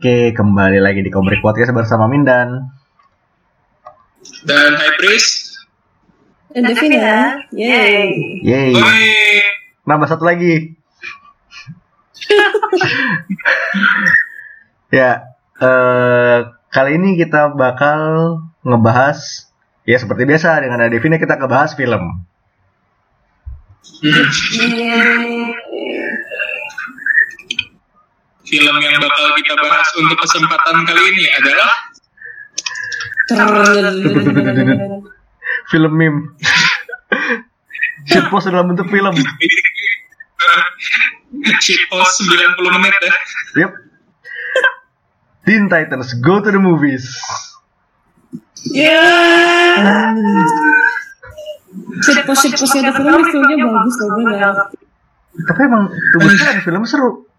Oke, kembali lagi di Komrik Podcast bersama Mindan. Dan High Priest. Dan Devina. Yeay. Yeay. Nambah satu lagi. ya, eh, kali ini kita bakal ngebahas ya seperti biasa dengan ada Devina kita ngebahas film. Film yang bakal kita bahas untuk kesempatan kali ini adalah Film meme. Shitpost dalam bentuk film. Shitpost 90 menit ya. Yep. Teen Titans Go to the Movies. Yeah. Shit post shit post ada film filmnya bagus loh gue. Tapi emang kebetulan film seru.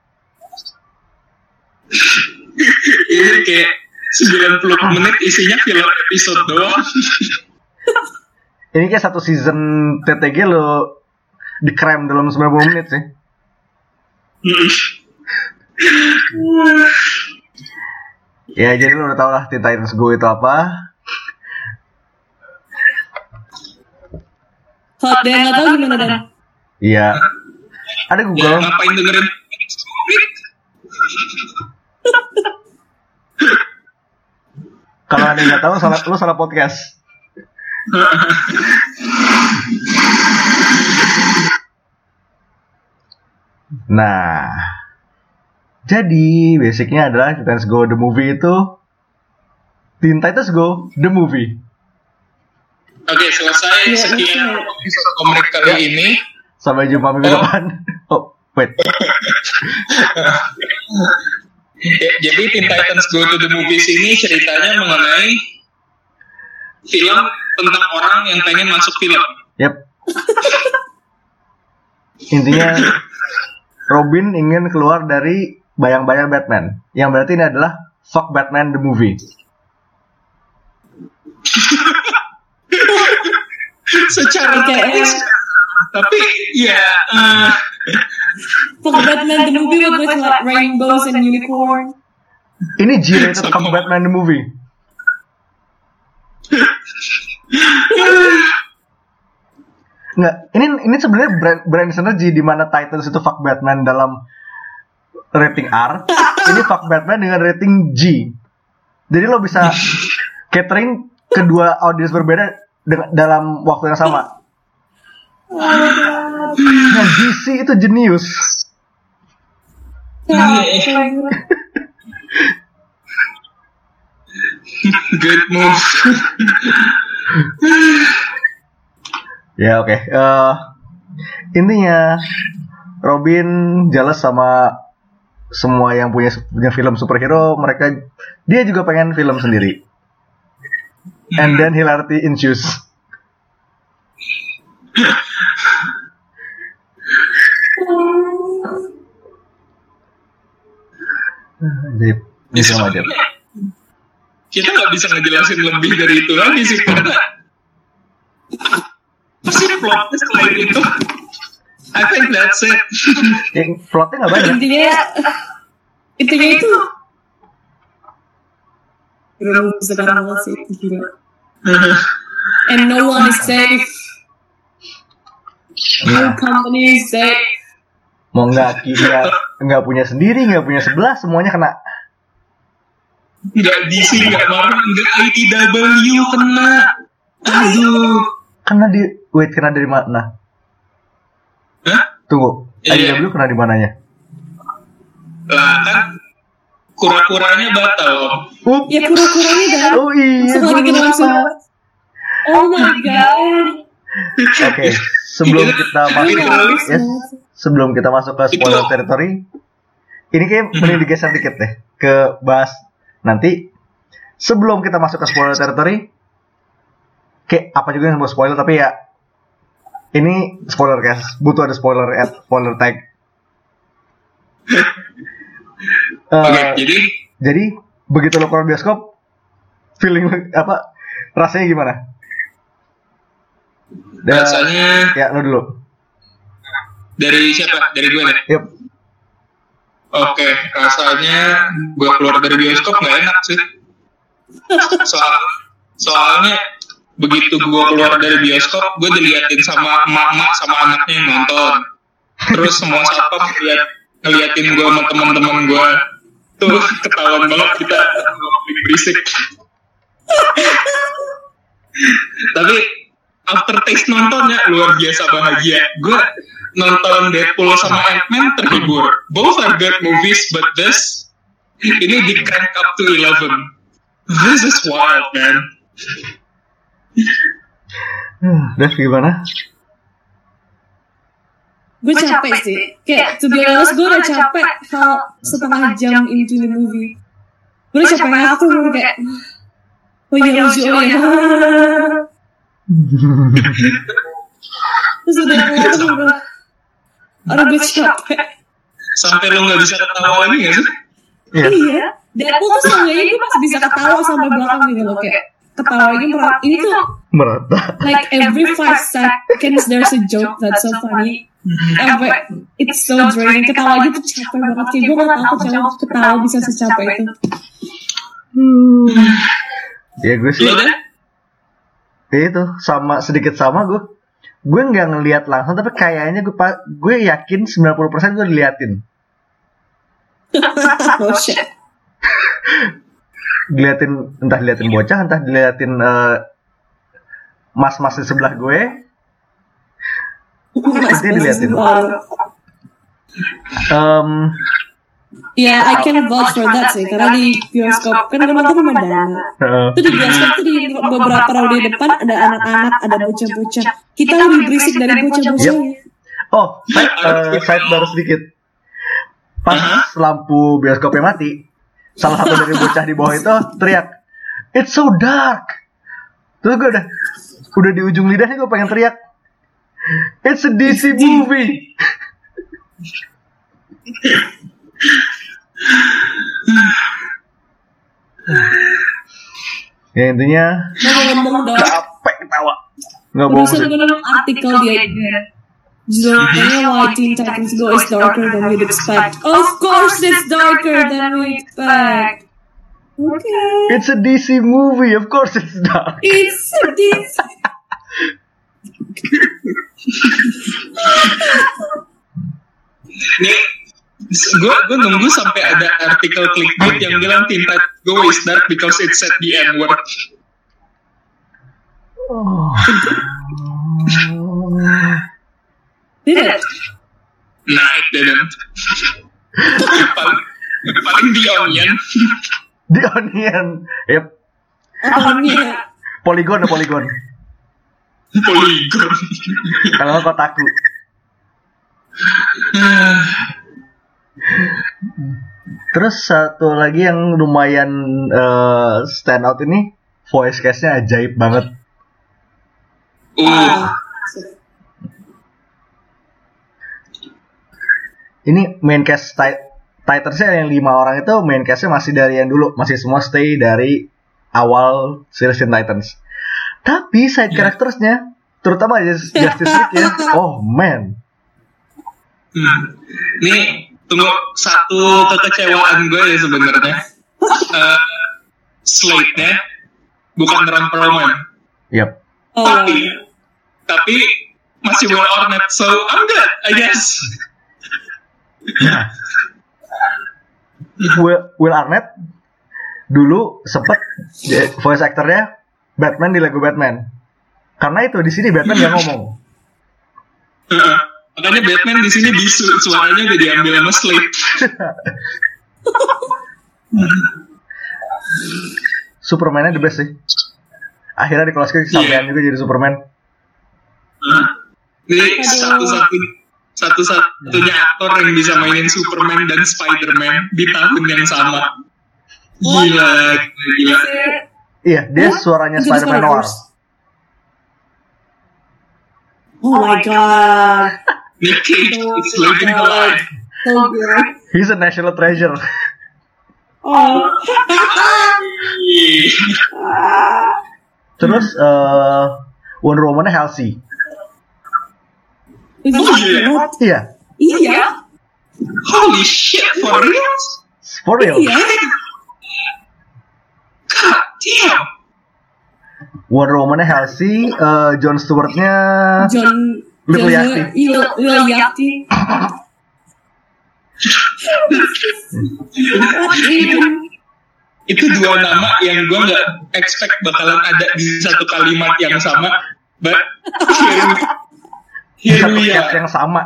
Ini kayak 90 menit isinya film episode doang. Ini kayak satu season TTG lo dikrem dalam 90 menit sih. Ya jadi lo udah tau lah Teen Titans Go itu apa. Kalau ada yang nggak tahu gimana dan? Iya. Ada ya Google. ngapain dengerin Kalau ada yang nggak tahu salah lo salah podcast. Nah, jadi basicnya adalah Titans Go the movie itu Teen Titans Go the movie. Oke, selesai Iya, sekian iya. episode komik kali ini. Sampai jumpa minggu Oh. depan. Oh, wait. Ya, jadi Teen Titans Go to the Movies ini ceritanya mengenai film tentang orang yang pengen masuk film. Yep. Intinya Robin ingin keluar dari bayang-bayang Batman. Yang berarti ini adalah fuck Batman the movie. Secara teknis, eh. tapi ya eh, Fuck Batman the movie with like rainbows and unicorn. Ini G-rated fuck Batman the movie. Nggak, ini ini sebenarnya brand, brand synergy di mana Titans itu fuck Batman dalam rating R, ini fuck Batman dengan rating G. Jadi lo bisa catering kedua audiens berbeda dengan, dalam waktu yang sama. Nah, DC itu jenius. good move. Ya oke. Eh, intinya Robin jelas sama semua yang punya punya film superhero, mereka dia juga pengen film sendiri. And then hilarity ensues. Ini sama aja. Kita nggak bisa ngejelasin lebih dari itu lagi sih karena pasti plotnya selain itu. I think that's it. Ya, plotnya nggak banyak. Intinya intinya itu Belum sekarang banget sih itu gila. And no one is safe. No company is safe. Mau nggak nggak nggak punya sendiri, nggak punya sebelah, semuanya kena. Nggak DC, nggak Marvel, nggak ITW kena. Aduh. Kena di wait kena dari mana? Hah? Tunggu. Iya. IDW kena di mananya? Lah kan kura-kuranya batal. Up. Ya kura-kuranya dah. Oh iya. Sumur. Oh my god. Oke, sebelum kita masuk yes, banget. Sebelum kita masuk ke spoiler Itu- territory, ini kayak mending digeser dikit deh ke bahas nanti. Sebelum kita masuk ke spoiler territory, kayak apa juga yang mau spoiler tapi ya ini spoiler guys, butuh ada spoiler at spoiler tag. Oke, jadi jadi begitu lo keluar bioskop, feeling apa rasanya gimana? Dan- rasanya ya lo dulu. Dari siapa? Dari gue nih. Yep. Oke, rasanya gue keluar dari bioskop nggak enak sih. Soal, soalnya begitu gue keluar dari bioskop, gue diliatin sama emak-emak sama anaknya yang nonton. Terus semua satpam ngeliat, ngeliatin gue sama teman-teman gue. Tuh ketahuan banget kita berisik. Tapi aftertaste nontonnya luar biasa bahagia. Gue nonton Deadpool sama Ant-Man terhibur. Both are good movies, but this ini di crank up to 11. This is wild, man. Hmm, Dev gimana? Gue capek sih. Kayak, to be honest, gue udah capek hal setengah jam into the movie. Gue udah capek aku, gue kayak, oh iya lucu, oh iya. Terus udah udah, aduh gue capek. Sampai lu nggak bisa ketawa lagi nggak sih? Iya. Iya, Deadpool tuh seenggaknya gue masih bisa ketawa sampai belakang gitu loh, kayak ketawa lagi merat. Ini tuh Merata. like every five seconds there's a joke that's so funny. Every, it's so draining. Ketawa aja tuh capek banget. Kayak gue gak tau ketawa, ketawa bisa secapek itu. Ya gue sih deh? Ya itu sama sedikit sama gue. Gue nggak ngelihat langsung tapi kayaknya gue gue yakin 90% gue diliatin. oh. Diliatin entah diliatin bocah, entah diliatin eh, mas-mas di sebelah gue. Pasti diliatin. Em, Ya, I can vouch for that sih. Karena di bioskop, kan nonton sama Dana. Itu di bioskop tuh di beberapa row di depan ada anak-anak, ada bocah-bocah. Kita lebih berisik dari bocah-bocah. oh, side, eh, side baru sedikit. Pas lampu bioskopnya mati, salah satu dari bocah di bawah itu teriak, "It's so dark." Terus gue udah udah di ujung lidahnya gue pengen teriak, "It's a DC movie." ya intinya Mau ngomong dong. capek ketawa nggak bohong sih gue artikel dia. Judulnya Why Teen Titans Go is darker than we'd expect. Of course it's darker than we expect. Okay. It's a DC movie, of course it's dark. It's this. Nih, gue gue nunggu sampai ada artikel clickbait yang bilang Teen Titans Go is dark because it said the N word. Did it? Nah, it didn't. paling, paling the onion. The Onion. Yep. Apanya? Polygon, Polygon. Polygon. Kalau kotaku. Terus satu lagi yang lumayan eh, stand out ini voice cast-nya ajaib banget. uh, Ini main cast ti- Titans-nya yang lima orang itu main cast-nya masih dari yang dulu, masih semua stay dari awal series Titans. Tapi side characters-nya, terutama Justice League ya, oh man, hmm. Nih, tunggu satu kekecewaan gue ya sebenarnya. Eh, Slate-nya bukan Ron Perlman, yep. Oh, tapi tapi masih Will Arnett, so I'm good, I guess. Nah, Will, Will Arnett dulu sempet jadi voice actornya Batman di Lego Batman. Karena itu di sini Batman nggak ngomong. Makanya Batman di sini bisu suaranya udah diambil sama Slate. Superman-nya the best sih. Akhirnya di close sampean juga jadi Superman. Ini Aduh. satu-satu satu-satunya aktor yang bisa mainin Superman dan Spider-Man di tahun yang sama. Gila, gila. Iya, dia suaranya Spider-Man Noir. Oh my god. Nick Cage is living good. He's a national treasure. Oh. Terus eh Wonder Woman-nya Halsey. Oh, iya. Iya. Holy shit, for real? For real. Iya. God damn. Wonder Woman-nya Halsey, eh, John Stewart-nya John Little John Yachty. Little Little Yachty. What even? Itu dua nama yang gue nggak expect bakalan ada di satu kalimat yang sama. But here we are. yang sama.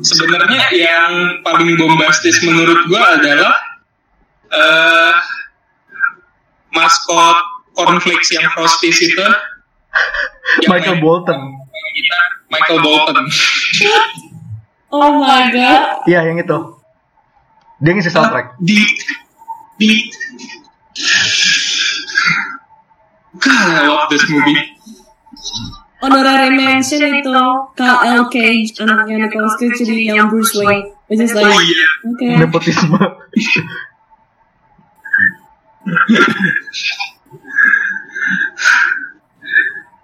Sebenarnya yang paling bombastis menurut gue adalah eh maskot cornflakes yang frosties itu. Michael Bolton. Michael Bolton. Oh my god. Iya, yang itu. Dia ngisi soundtrack. di di God, I love this movie. Honorary mention itu Kyle L. Cage, anaknya Nicolas Cage jadi yang Bruce Wayne. Which is like, Oh iya. okay. Nepotisme.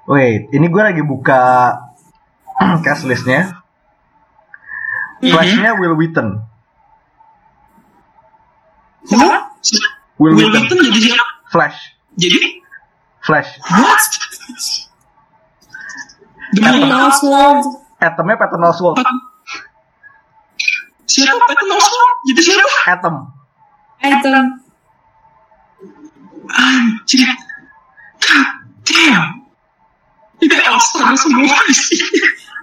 Wait, ini gue lagi buka cast listnya. Flashnya Will Wheaton. Hah? Will, Will Wheaton. Wheaton jadi siapa? Flash. Jadi Flash. what? Demi Patton? Oswald. Atomnya Patton Oswalt. Siapa Patton Oswalt? Jadi siapa? Atom. Item. Anjir. God damn. Itu All-Star semua sih.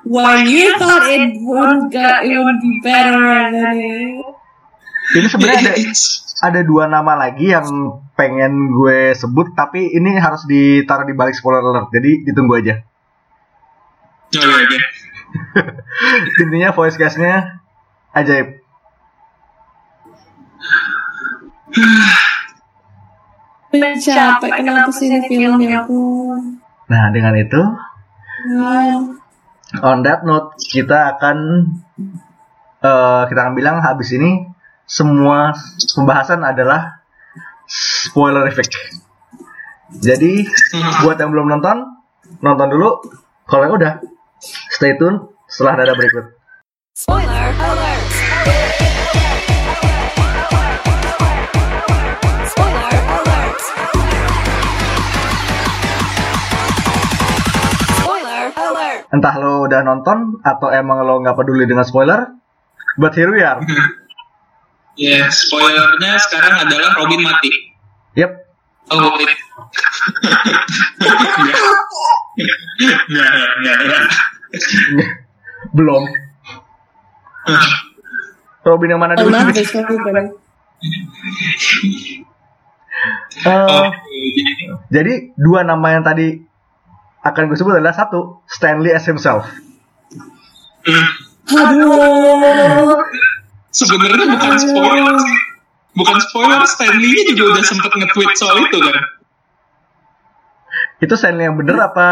When you thought it would get, it would be better than it. Ini sebenarnya ada ada dua nama lagi yang pengen gue sebut tapi ini harus ditaruh di balik spoiler alert. Jadi ditunggu aja. Oke, oke. Intinya voice cast-nya ajaib. Capek, kenapa sih ini filmnya aku? Nah, dengan itu Nah, on that note kita akan eh, kita akan bilang habis ini semua pembahasan adalah spoiler effect. Jadi buat yang belum nonton, nonton dulu. Kalau yang udah, stay tune setelah nada berikut. Spoiler alert! Entah lo udah nonton atau emang lo nggak peduli dengan spoiler, but here we are. Ya, spoilernya sekarang adalah Robin mati. Yep, Oh, wait. Belum. Robin yang mana dulu? love this movie. Eh, Oh, jadi dua nama yang tadi akan gue sebut adalah satu Stanley as himself. Aduh. Sebenarnya bukan spoiler sih. Bukan spoiler, Stanley-nya juga udah sempet nge-tweet soal itu kan. Itu Stanley yang bener apa?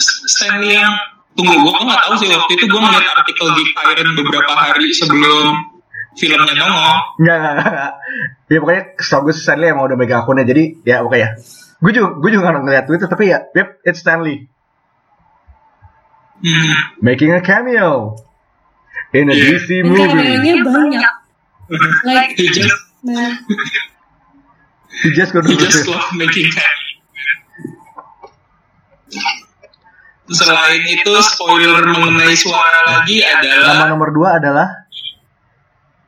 Stanley yang tunggu gue nggak tahu sih waktu itu gue ngeliat artikel Geek Iron beberapa hari sebelum filmnya nongol. Enggak, enggak, enggak. Ya pokoknya setahu gue Stanley emang udah megang akunnya jadi ya oke ya. Gue juga gue juga nggak ngeliat Twitter tapi ya, yep, it's Stanley Hmm. making a cameo in a Yeah. DC movie. kameranya banyak. Like, He just man. He just got he just love making cameo. Selain itu spoiler mengenai suara lagi Nama adalah nomor dua adalah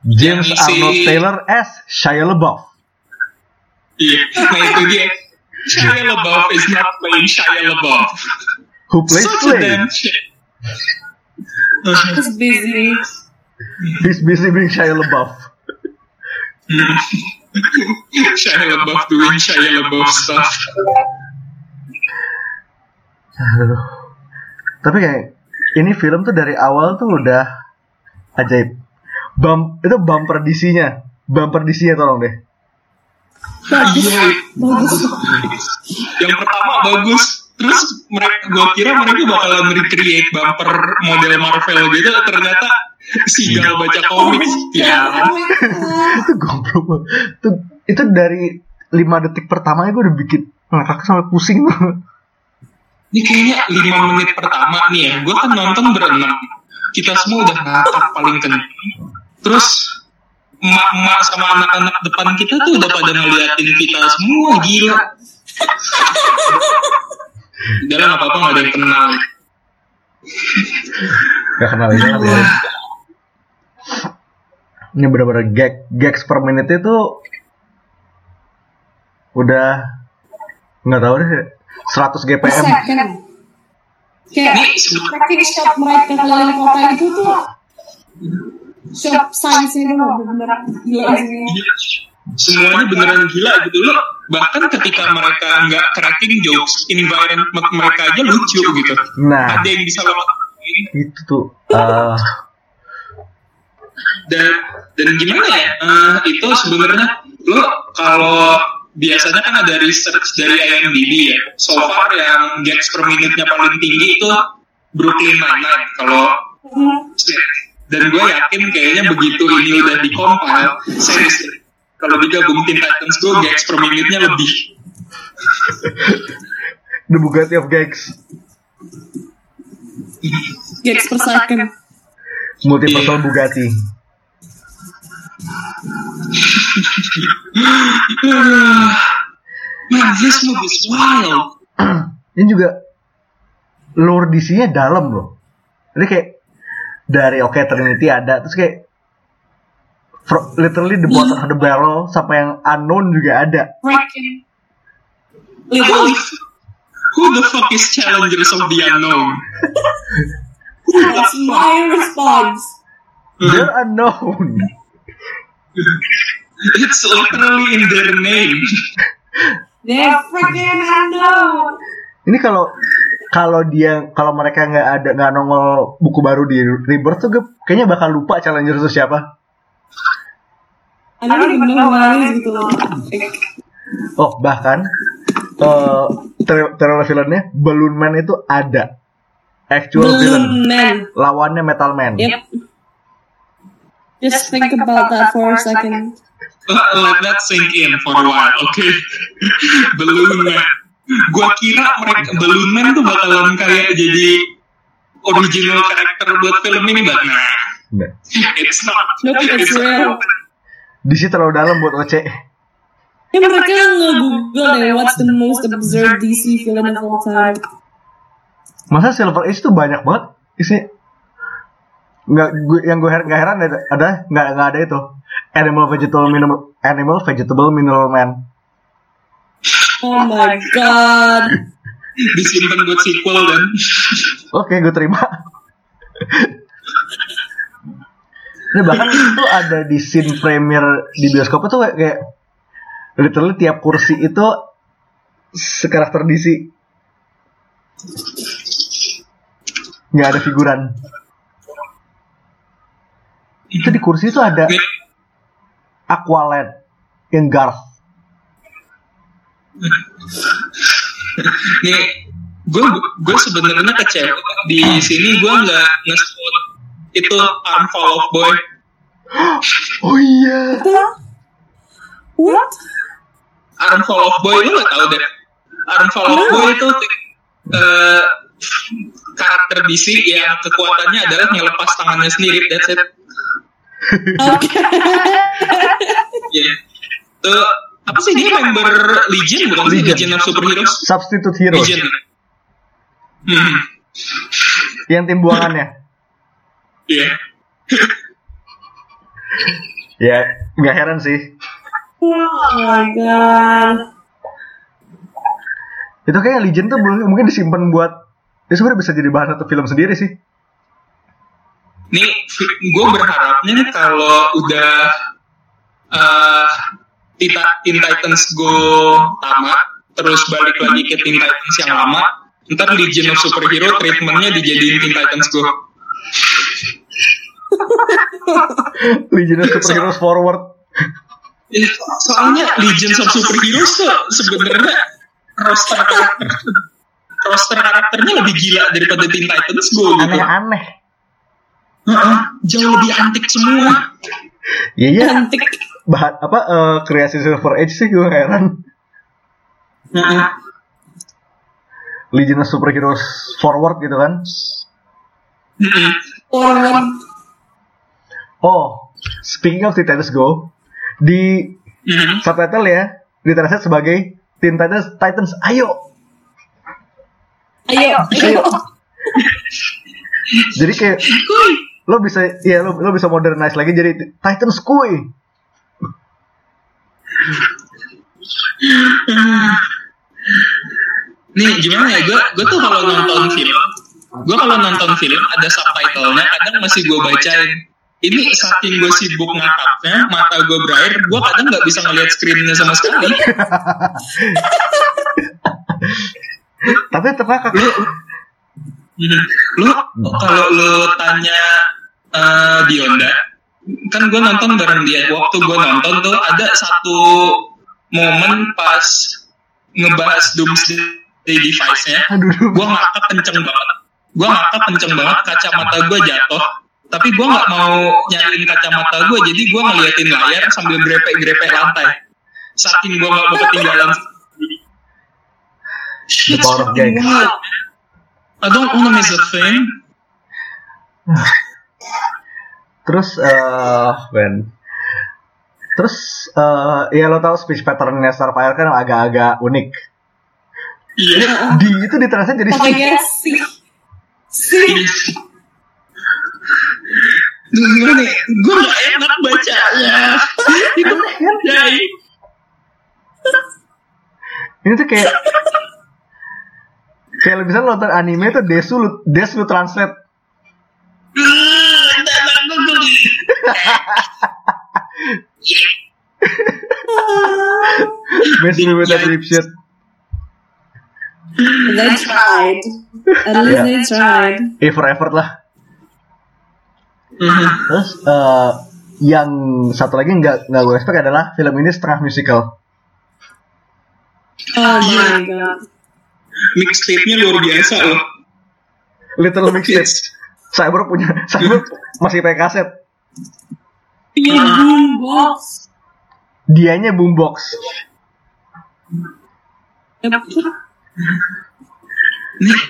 James Arnold Taylor as Shia LaBeouf. Iya, nah itu dia. Shia LaBeouf is not playing Shia LaBeouf. Who plays Such a Slade? damn shit. He's busy. He's busy being Shia LaBeouf. Shia LaBeouf doing Shia LaBeouf stuff. Aduh. Tapi kayak ini film tuh dari awal tuh udah ajaib. Bump itu bumper DC-nya. Bumper DC-nya tolong deh. Bagus. Iya, Bagus. yang pertama bagus. Terus mereka, gue kira mereka bakalan recreate bumper model Marvel gitu, ternyata Sigal baca komik. Ya, itu goblok. Itu, itu dari 5 detik pertamanya gue udah bikin ngakak sampai pusing banget. ini kayaknya lima menit pertama nih ya gue kan nonton berenam kita semua udah ngakak paling kenceng terus emak-emak sama anak-anak depan kita tuh udah pada ngeliatin kita semua gila udah lah apa-apa nggak ada yang kenal Gak kenal ini ya. Ini bener-bener gag gags per menitnya tuh udah nggak tahu deh 100 GPM. Kayak tracking shot mereka keliling kota itu tuh shot science itu loh bener gila sih. semuanya beneran gila gitu loh. Bahkan ketika mereka nggak cracking jokes environment mereka aja lucu gitu. Nah, ada yang bisa lewat itu tuh eh, dan dan gimana ya? Eh, itu sebenarnya lo kalau biasanya kan ada research dari IMDb ya. So far yang gags per minute-nya paling tinggi itu Brooklyn Nine-Nine. Kalau dan gue yakin kayaknya begitu ini udah dikompil serius kalau digabung Teen Titans Go gags per minute-nya lebih The Bugatti of Gags, Gags per second. multiversal Bugatti. Man, this movie is wild. Ini juga lore DC-nya dalam loh. Jadi kayak dari oke Trinity ada terus kayak fro- literally the bottom of the barrel sampai yang unknown juga ada. Who the, who the fuck is challengers of the unknown? That's my response. They're unknown. It's literally in their name. They're freaking unknown. Ini kalau kalau dia kalau mereka nggak ada nggak nongol buku baru di Rebirth tuh gue kayaknya bakal lupa challenger itu siapa. Is gitu loh. Oh bahkan uh, teror villainnya Balloon Man itu ada actual villain Balloon Man. lawannya Metal Man. Yep. Just think about that for a second. Let that sink in for a while, okay? Balloon Man. Gua kira mereka Balloon Man tuh bakalan kayak jadi original karakter buat film ini, but nah, Nggak. it's not. Nope, it's real. Di situ terlalu dalam buat Oce. Ya mereka nge-google deh what's the most absurd DC villain of all time. Masa Silver Age tuh banyak banget isi nggak gue yang gue heran, nggak heran ada ada nggak nggak ada itu animal vegetable mineral animal vegetable mineral man Oh my god. Disimpan buat sequel dan. Oke gue terima. Ini bahkan itu ada di scene premiere di bioskop itu kayak, kayak literally tiap kursi itu sekarakter DC nggak ada figuran. Itu di kursi itu ada Aqualad yang Garth nih gue gue sebenarnya kecewa di sini gue nggak nge-spot itu of Boy oh iya What? Armful of Boy lu gak tau deh Armful of Boy itu eh, karakter DC yang kekuatannya adalah ngelepas tangannya sendiri that's it Okay. Iya. Tuh, apa sih dia member Legion bukan sih Legion. Legion of Superheroes substitute hero Legion hmm. yang tim buangannya Iya. ya nggak heran sih Oh my god. itu kayak Legend tuh belum- mungkin disimpan buat ya sebenarnya bisa jadi bahan satu film sendiri sih Nih, gue berharapnya nih kalau udah uh, Teen Titans Go tamat, terus balik lagi ke Teen Titans yang lama, ntar Legion of Superhero treatmentnya dijadiin Teen Titans Go. Legend of Superheroes Forward Soalnya Legion of Superheroes tuh sebenarnya roster karakter roster karakternya lebih gila daripada Teen Titans Go gitu. aneh-aneh Heeh, jauh lebih antik semua. Iya iya Cantik. Bahan apa eh, kreasi Silver Age sih gue heran Heeh. Legion of Superheroes Forward gitu kan. Forward. Oh, speaking of Teen Titans Go, di Mhm. subtitle ya ditranslate sebagai Teen Titans Titans Ayo. Ayo, ayo. Jadi kayak lo bisa ya lo, lo bisa modernize lagi jadi Titans Kuy. Nih gimana ya? Gue gue tuh kalau nonton film gue kalau nonton film ada subtitlenya kadang masih gue bacain. Ini saking gue sibuk ngakaknya mata gue berair gue kadang nggak bisa ngeliat screennya sama sekali. Tapi ternyata lu lu kalau lu tanya eh, Dionda kan gue nonton bareng dia. Waktu gue nonton tuh ada satu momen pas ngebahas Doomsday device-nya. Gue ngakak kenceng banget. Gue ngakak kenceng banget kacamata gue jatuh. Tapi gue nggak mau nyariin kacamata gue jadi gue ngeliatin layar sambil grepe-grepe lantai. Saking gue nggak mau ketinggalan. The power of. I don't wanna miss a thing Terus eh Ben. Terus eh ya lo tau speech patternnya Starfire kan agak-agak unik. iya. Di itu ditranslate jadi Makanya sih. Sih. gimana ya gue gak enak bacanya. itu jadi ini tuh kayak kayak lo bisa nonton anime tuh Desu lu, Des lu translate. Geli Best me with that rip shit. They tried. At least they tried. Eh effort lah. Mhm. Terus eh yang satu lagi nggak nggak gue expect adalah film ini setengah musical. Oh my god. mixtape-nya luar biasa loh Little Mix It. Cyber punya Cyber masih pakai kaset. Punya boombox. Dianya boombox. nih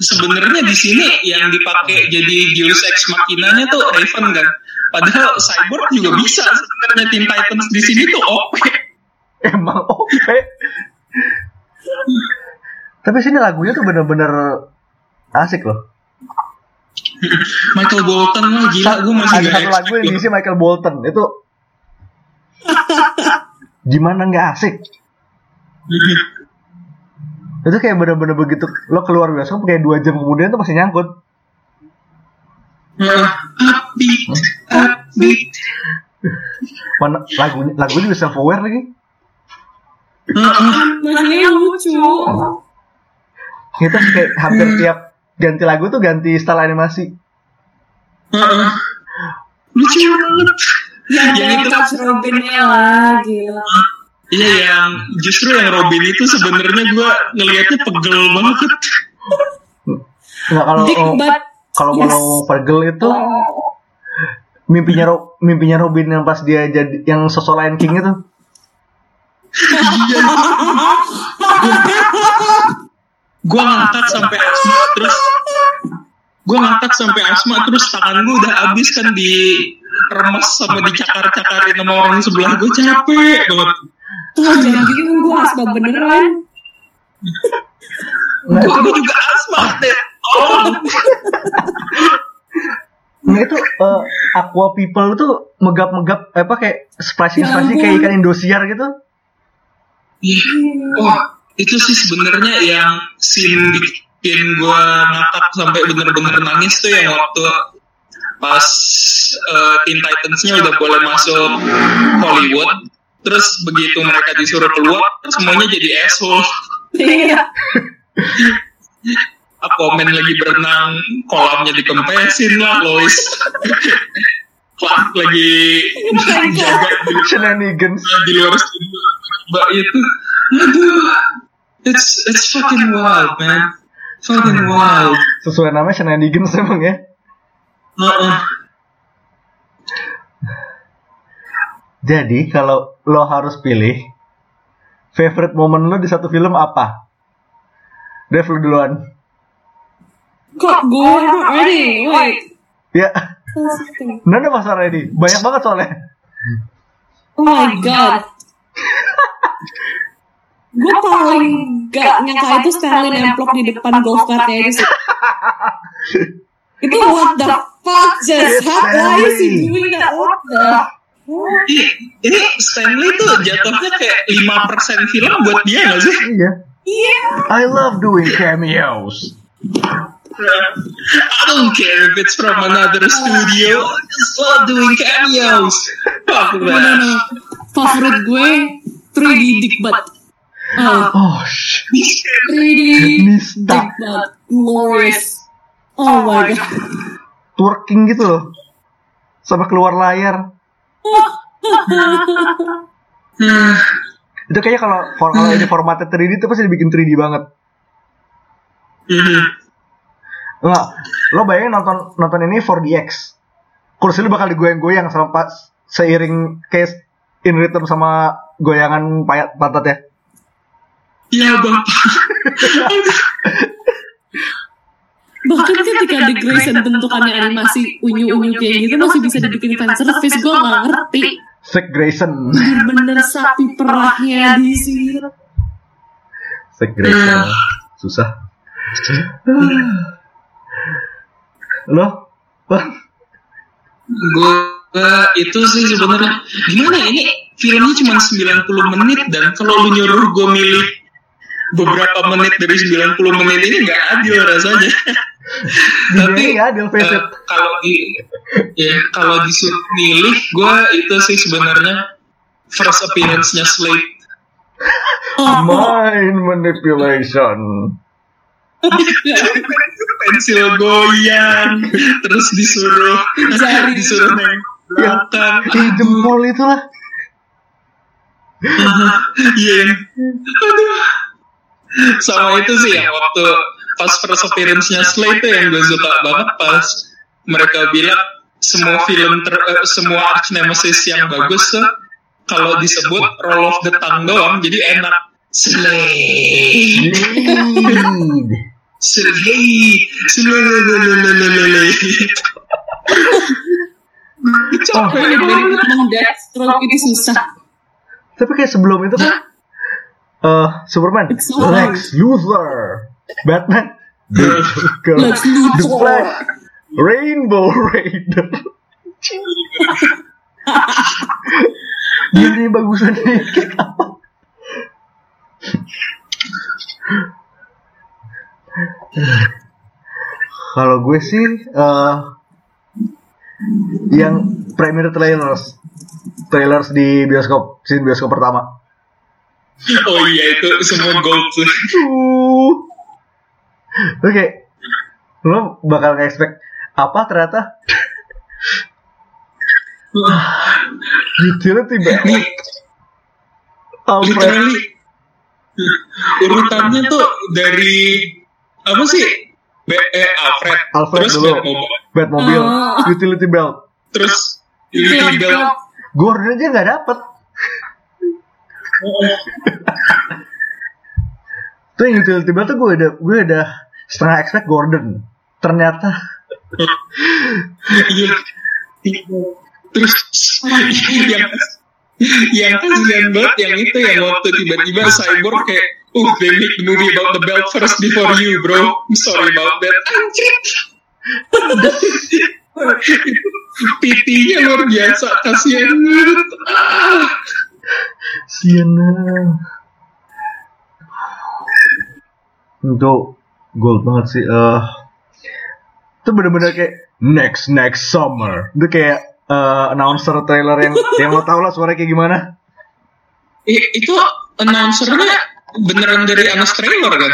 sebenarnya di sini yang dipakai jadi Deus Ex Machina-nya tuh Raven kan padahal Cyborg juga bisa sebenarnya Teen Titans di sini tuh OP Emang oke. Tapi sini lagunya tuh bener-bener asik loh. Michael Bolton lah gila gue masih Ada satu lagu yang expect diisi Michael Bolton itu gimana nggak asik? Itu kayak bener-bener begitu lo keluar bioskop kayak dua jam kemudian tuh masih nyangkut. Upbeat upbeat Mana lagunya lagunya self aware lagi. Heeh. Masih lucu. Kita kayak hampir tiap ganti lagu tuh ganti style animasi. Heeh. lucu banget Ya, Yang yang itu- Robinnya lah, gila. Iya yang justru yang Robin itu sebenarnya gue ngelihatnya pegel banget. Nggak kalau Dick, mau- but kalau yes. mau ngomong pegel itu mimpinya Ro- mimpinya Robin yang pas dia jadi yang sosok Lion King itu. Gue ngangkat sampai asma terus gue ngangkat sampai asma terus tangan gue udah habis kan di remes sama dicakar-cakarin sama orang sebelah gue capek banget. tuh jangan gitu gue asma beneran. Nah Gue itu, juga asma deh. Oh, nah itu eh, Aqua People tuh megap-megap apa kayak splashing Ya kayak ikan Indosiar gitu. iya. Oh, itu sih sebenarnya yang scene bikin gue ngakak sampai bener-bener nangis tuh yang waktu pas eh, Teen Titans-nya udah boleh masuk Hollywood. Terus begitu mereka disuruh keluar semuanya jadi asshole. Iya. Aquaman lagi berenang kolamnya dikempesin lah Lois Clark lagi jaga di, di luar studio. Mbak itu aduh it's it's fucking wild man fucking wild Sesuai namanya Shenanigans emang ya. Heeh. Jadi kalau lo harus pilih favorite moment lo di satu film apa? Dev lu duluan. Kok gue not ready? Wait. Ya, nggak ada masalah ini. Banyak banget soalnya. Oh my god. Gue paling gak nyangka itu Stanley nemplok di depan golf cartnya itu sih. itu what the fuck just happened? Why is he doing that? What the? Ih, ini Stanley tuh jatuhnya kayak 5% film buat dia gak sih? Iya. Iya. I love doing cameos. I don't care if it's from another studio. I just love doing cameos. Fuck No, no, that. no. Favorit gue 3D Dickbutt. Oh, Oh, shh. 3D Nista. Glorious. Oh my god. Twerking gitu loh. Sampai keluar layar. Hmm. Itu kayaknya kalau kalau ini formatnya 3D itu pasti dibikin 3D banget. Enggak, lo bayangin nonton nonton ini 4DX. Kursi lu bakal digoyang-goyang sama pas seiring kayak in rhythm sama goyangan payat pantatnya. Ya bapak. Bahkan ketika The Grayson bentukannya animasi unyu-unyu kayak gitu masih bisa dibikin fan service, gue gak ngerti. Zack Grayson. Bener-bener sapi perahnya di sini. Zack Grayson. Susah. lo? Bang? Gue itu sih sebenarnya gimana ya, ini filmnya cuma 90 menit dan kalau lu nyuruh gue milih beberapa menit dari 90 menit ini nggak adil rasanya. Tapi ya, Adil it. kalau di ya kalau disuruh milih gue itu sih sebenarnya first appearance-nya Slade Oh, Mind manipulation. pensil goyang terus disuruh Jari. disuruh neng belakang Di jempol itulah. iya aduh sama itu sih yang waktu pas first appearance-nya Slade tuh yang gue suka banget pas mereka bilang semua film ter, eh, semua arch nemesis yang bagus tuh kalau disebut roll of the tongue doang jadi enak. Slade Lead. Slade Slade capek. banget Emang Deathstroke itu susah. Tapi kayak sebelum itu kan eh Superman, It's. Lex Luthor, Batman, The Joker, Lex Luthor. The Flash, Rainbow Raider. Ini bagusan dikit apa? Kalau gue sih eh yang premiere trailers trailers di bioskop scene bioskop pertama oh iya itu semua gold tuh Uh. Oke. Lo bakal nge-expect apa ternyata? Utility belt. nih Alfred. literally urutannya tuh dari apa sih B eh, Alfred, Alfred terus dulu. Batmobile, Batmobile. Oh. Utility belt. terus Utility Belt Gordon aja nggak dapet. Tuh yang belt tuh gue udah gue udah setengah expect Gordon. Ternyata Iya. terus yang yang kasihan banget yang itu yang waktu tiba-tiba cyborg kayak oh they make the movie about the belt first before you bro I'm sorry about that pipinya luar biasa kasihan banget. Siana. Untuk gold banget sih. eh itu bener-bener kayak next next summer. Itu kayak eh, announcer trailer yang yang lo tau lah suaranya kayak gimana. I- itu announcernya beneran dari Anas Trailer kan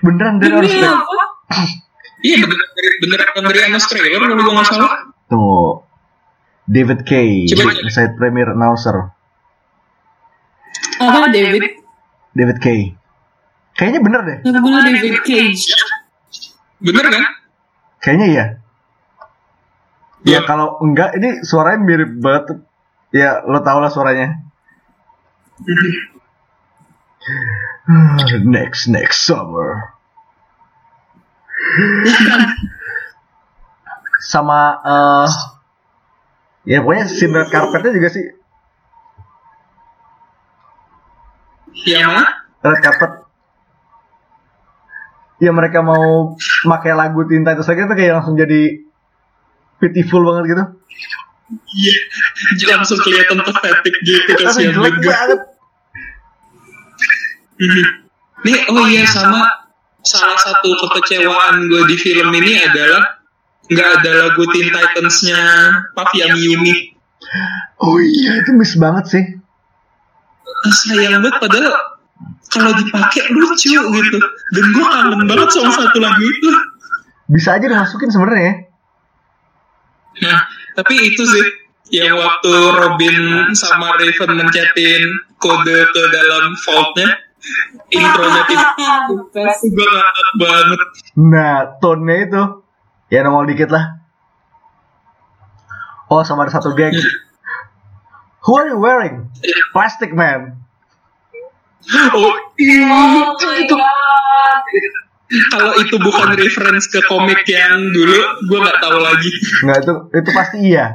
Beneran dari Ini apa? iya beneran dari beneran dari Anas Trailer kalau gue nggak salah Tuh. David K. Coba. Side premier announcer. Apa David? David K. Kayaknya bener deh. Nama gue David Cage. bener kan Kayaknya iya. Ya Iya. kalau enggak ini suaranya mirip banget. Ya lo tau lah suaranya. next next summer. Sama eh ya pokoknya scene red carpetnya juga sih mana? red carpet. Ya mereka mau pakai lagu Teen Titans lagi tuh kayak langsung jadi pitiful banget gitu. Iya. Langsung kelihatan pathetic gitu kasihan jelek banget. banget. Mhm. Nih, oh iya sama salah satu kekecewaan gue di film ini adalah nggak ada lagu Teen Titans-nya Puffy Yumi. Oh iya itu miss banget sih. Sayang banget padahal kalau dipakai lucu gitu. Dan gue kangen banget sama satu lagu itu. Bisa aja dimasukin sebenarnya. ya. Nah, tapi itu sih yang waktu Robin sama Raven mencetin kode ke dalam vaultnya intronya Best. gue ngakak banget Nah, tone-nya itu ya nongol dikit lah. Oh, sama ada satu gag. Who are you wearing? Plastic Man. oh iya Oh my god. kalau itu bukan reference ke komik yang dulu gue nggak tahu lagi Nggak itu itu pasti iya.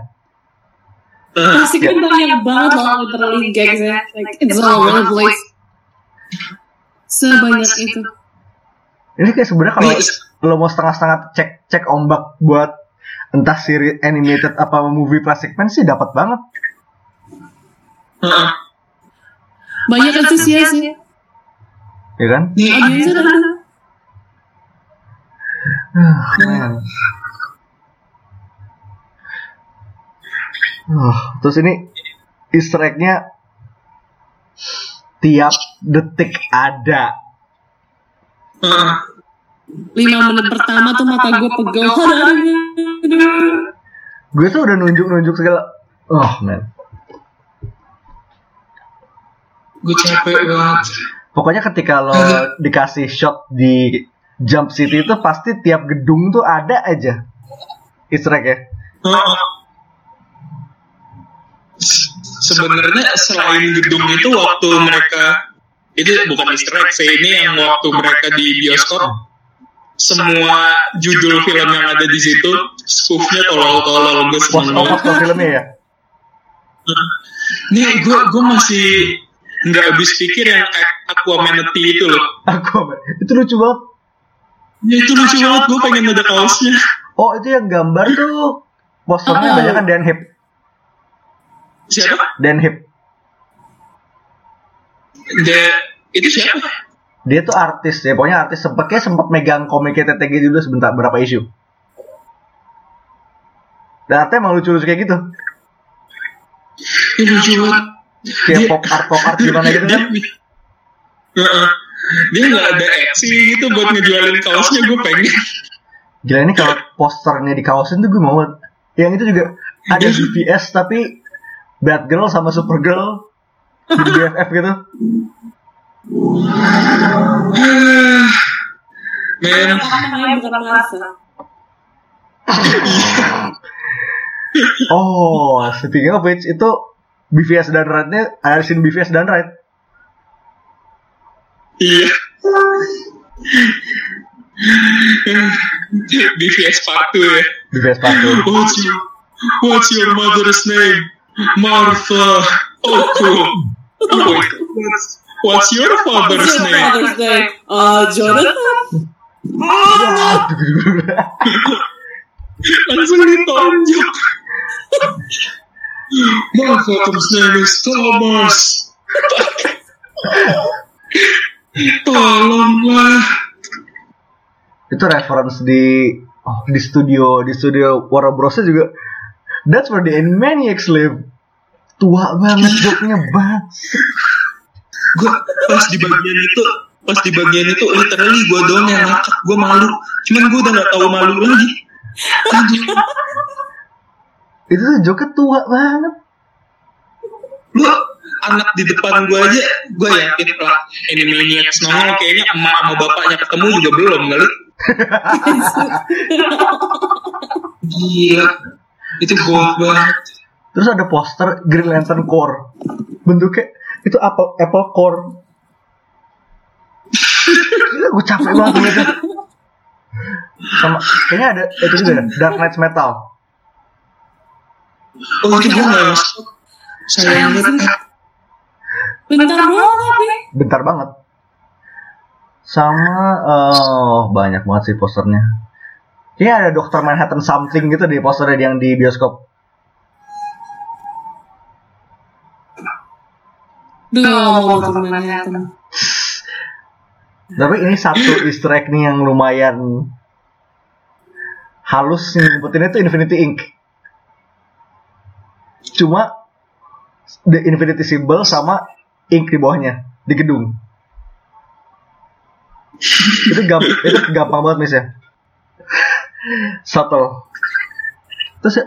Pasti kan banyak banget loh literally ya. Like, it's all over the place. Sebanyak itu. Ini kayak sebenarnya kalau. Lo mau setengah-setengah cek cek ombak buat entah series animated apa movie Plastic Man sih dapat banget. Heeh. Banyak ya. Ya kan? Audiensnya udah ada. Ah, man. Uh, terus ini Easter egg-nya tiap detik ada. Lima menit pertama tuh mata gue pegel. Gue tuh udah nunjuk-nunjuk segala. Oh man. gue capek banget Pokoknya ketika lo dikasih shot di Jump City itu pasti tiap gedung tuh ada aja Easter egg ya. Sebenarnya selain gedung itu waktu mereka itu bukan Easter egg sih ini yang waktu mereka di bioskop semua judul film yang ada di situ spoofnya tolol-tolol gue seneng oh, banget. filmnya ya. Nih gue gue masih nggak habis pikir yang Aquamanity itu loh. Aku itu lucu banget. Ya, itu lucu banget gue pengen ada kaosnya. Oh itu yang gambar tuh posternya Oh. banyak kan Dan Hip. Siapa? Dan Hip. The, itu siapa? Dia tuh artis ya, pokoknya artis sempet kayak sempet megang komiknya TTG juga sebentar berapa isu. Dan artnya emang lucu-lucu kayak gitu. Ini lucu banget. Kayak Dia- pop art pop art gimana gitu kan. Dia- nggak ada aksi gitu buat ngejualin kaosnya gue pengen. Gila ini kalau posternya di kaosin tuh gue mau. Yang itu juga ada BTS tapi Batgirl sama Supergirl jadi BFF gitu. Bukan. Oh, speaking of which itu BVS dan Ride-nya ada scene BVS dan Ride. iya. BVS part 2 ya. BVS part two. What's your, what's your mother's name? Martha. Oh, cool. Oh, wait. What's, your name? father's name? Uh, Jonathan. Langsung ditonjok. My father's name is Thomas. Tolonglah. itu reference di oh, di studio di studio Warner Bros juga that's where the Animaniacs live tua banget joknya banget Gue pas di bagian itu, pas di bagian itu literally gue doang yang ngakak, gue malu. Cuman gue udah gak tahu malu lagi. Itu tuh joknya tua banget Lu anak di depan gue aja, gue yakin lah Animaniacs nongol kayaknya emak sama bapaknya ketemu juga belum kali. Gila. Itu gold banget. terus ada poster Green Lantern Core bentuknya itu apple apple core Gila, gue capek banget ngeliatnya. Sama kayaknya ada itu juga ya, Dark Knights Metal. Oh itu gue nggak masuk. Sayang banget. Bentar banget. Bentar banget. Sama oh banyak banget sih posternya. Kayaknya ada Dr. Manhattan something gitu di posternya yang di bioskop. Duh, mau ke Manhattan. Tapi ini satu easter egg nih yang lumayan halus nih nyebutinnya itu Infinity Ink. Cuma the Infinity symbol sama ink di bawahnya di gedung. itu gampang itu gampang banget mis ya. Subtle. Terus ya,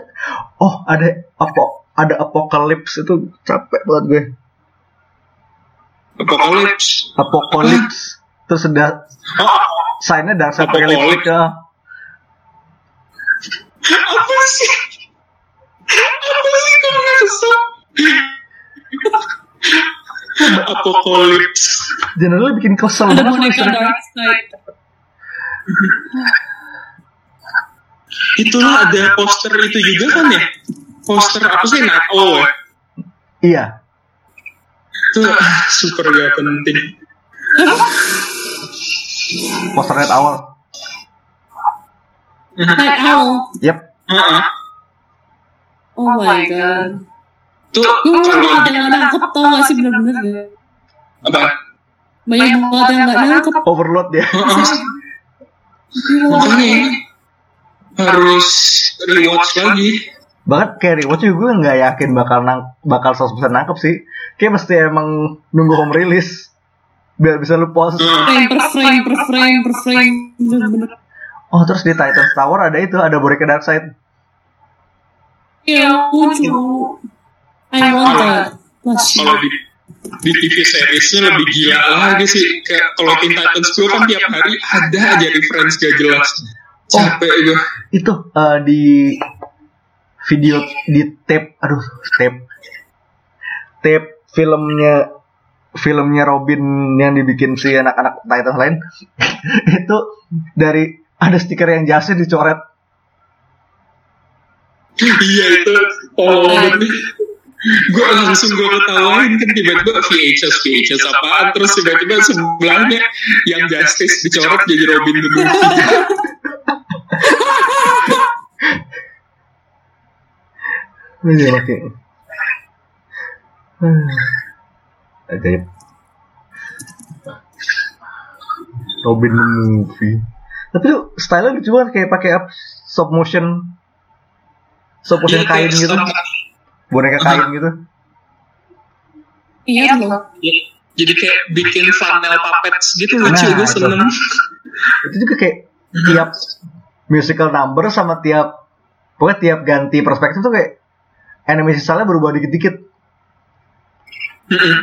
oh ada apa ada apocalypse itu capek banget gue. Apocalypse. Apocalypse. Terus ada Oh, sign-nya dark side Apocalypse. apocalypse ya. apa sih? Apa sih kamu ngesel? Apocalypse. Generally bikin kesel Ada banget boneka sih. Dark Side. Itulah ada poster itu juga kan ya? Poster apa sih Night Owl? ya? Iya. Itu ah, super gak penting. Poster Night Owl. Night Owl. Yep. Heeh. Oh my god. Tuh Gue belum kalau ada yang nangkep tau gak sih bener-bener deh. apa? Banyak banget yang gak nangkep. Overload ya. Makanya ini harus rewatch lagi. Bahkan kayak rewatch juga gue nggak yakin bakal nang bakal 100% nangkep sih. Kayak mesti emang nunggu home release biar bisa lu pause. Frame per frame per frame per frame. Bener-bener. Oh terus di Titan Tower ada itu ada boneka Darkseid. Iya, lucu. I want that. Kalau di di TV seriesnya lebih gila lagi sih. Kayak kalau Teen Titans gue kan tiap hari ada aja reference gak jelas. Capek gue. Itu eh, di video di tape aduh tape. Tape filmnya filmnya Robin yang dibikin si anak-anak Titans lain. Itu dari ada stiker yang jasnya dicoret. Iya itu oh gue langsung gue ketawain kan tiba-tiba VHS VHS apaan? Terus tiba-tiba sebelahnya yang Justice dicoret jadi Robin the movie Iya, oke. Hmm. Ajaib. Robin the movie. Tapi tuh style lucu banget kayak pakai up stop motion stop motion Iya, kain gitu. Boneka kain gitu. Iya loh. Ya, jadi kayak bikin funnel puppets gitu lucu Nah, gue itu. seneng Itu juga kayak tiap musical number sama tiap pokoknya tiap ganti perspektif tuh kayak animasi style berubah dikit-dikit. Mm-mm.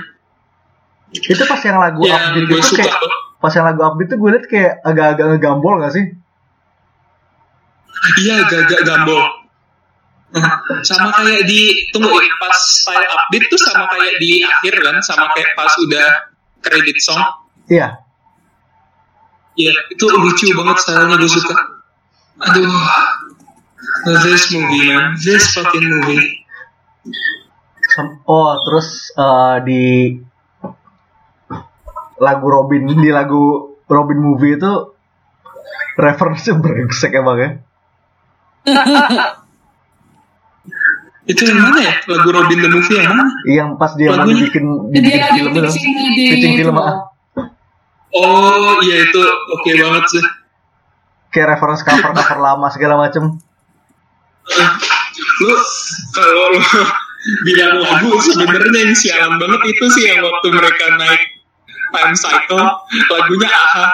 Itu pas yang lagu yang upbeat gue itu suka kayak pas yang lagu upbeat tuh gue liat kayak agak-agak ngegambol gak sih? iya gagak gambol sama kayak di tunggu ya, pas style update tuh sama kayak di akhir kan sama kayak pas udah credit song Iya. Iya, itu lucu banget stylenya gue suka. Aduh, this movie man, this fucking movie. Oh, terus eh, di lagu Robin di lagu Robin movie itu referensinya brengsek emang ya. Itu yang mana ya? Lagu Robin the movie yang mana? Yang pas dia lagi bikin dibikin lagi film itu. pitching itu. film, ah. Oh iya itu oke banget sih. Kayak reference cover-cover lama segala macem. Lu kalau lu bilang lagu sebenarnya yang sialan banget itu sih yang waktu mereka naik time cycle lagunya aha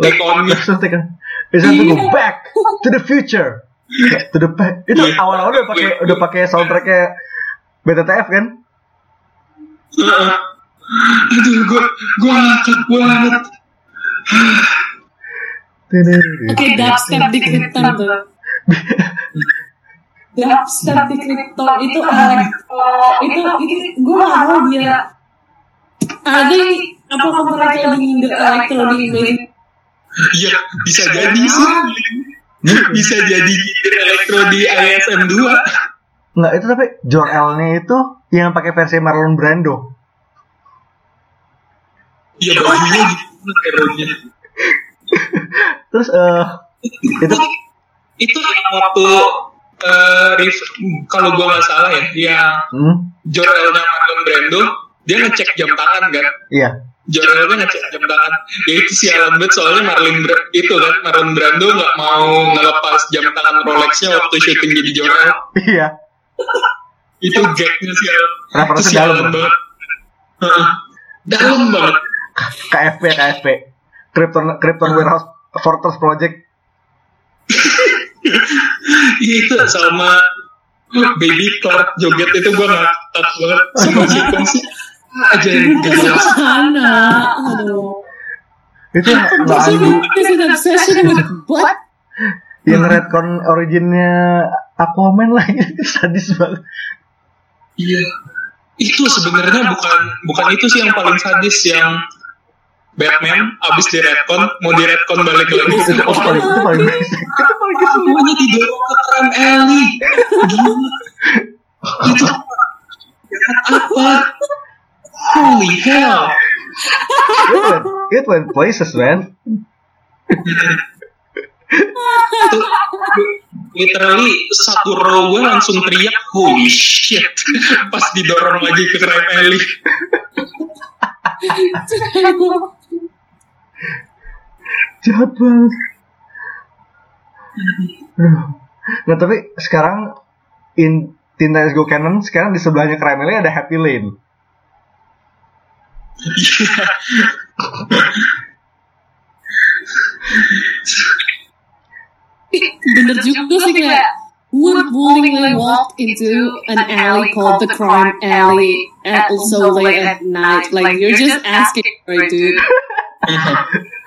Take on me. Kan time to go back to the future. To the back. Itu Iya. awal-awal udah pakai udah pakai soundtracknya BTTF kan? Aduh, gue gue ngakak banget. Oke, dubstep di kripton Dubstep di kripton itu itu itu gue gak tahu dia ada Apakah mereka ingin the elektro di Indonesia? Iya, bisa jadi sih. Bisa jadi nyindir elektro di ISM 2. Nggak itu tapi Jor-L-nya itu yang pakai versi Marlon Brando. Iya, bajunya gitu. Terus eh itu Itu yang waktu eh, ref- kalau gua nggak salah ya, yang hmm, Jorelnya Marlon Brando, dia ngecek jam tangan kan. iya. Jorelnya ngecek jam tangan. Ya itu sialan banget soalnya Marlon Bra- itu kan Marlon Brando nggak mau ngelepas jam tangan Rolexnya waktu syuting jadi Jorel. Iya. Itu gagnya sialan. Itu sialan dalam. banget. Heeh. Dalam banget. KFP KFP. Krypton Krypton Warehouse Fortress Project. Iya itu sama Baby Clark joget itu gue ngakak banget semua sih aja yang gak jelas. Sana, aduh. Itu yang nggak Pasti Andu there's an obsession with butt. yang retcon originnya Aquaman lah sadis banget. Iya. Itu sebenarnya bukan bukan itu sih yang paling sadis yang Batman abis di retcon mau di retcon balik lagi. Itu, paling itu paling. Itu paling semuanya didorong ke Alley gila. Itu apa? Holy hell It went, it went places man. Tuh, literally satu row gue langsung teriak holy shit. Pas didorong lagi ke Crime Alley Jahat banget. Nah tapi sekarang in Teen Titans Go Canon sekarang di sebelahnya Crime Alley ada Happy Lane. Bener juga sih kayak would willingly walk into an alley called the crime alley at also late at night. Like you're just asking it, dude.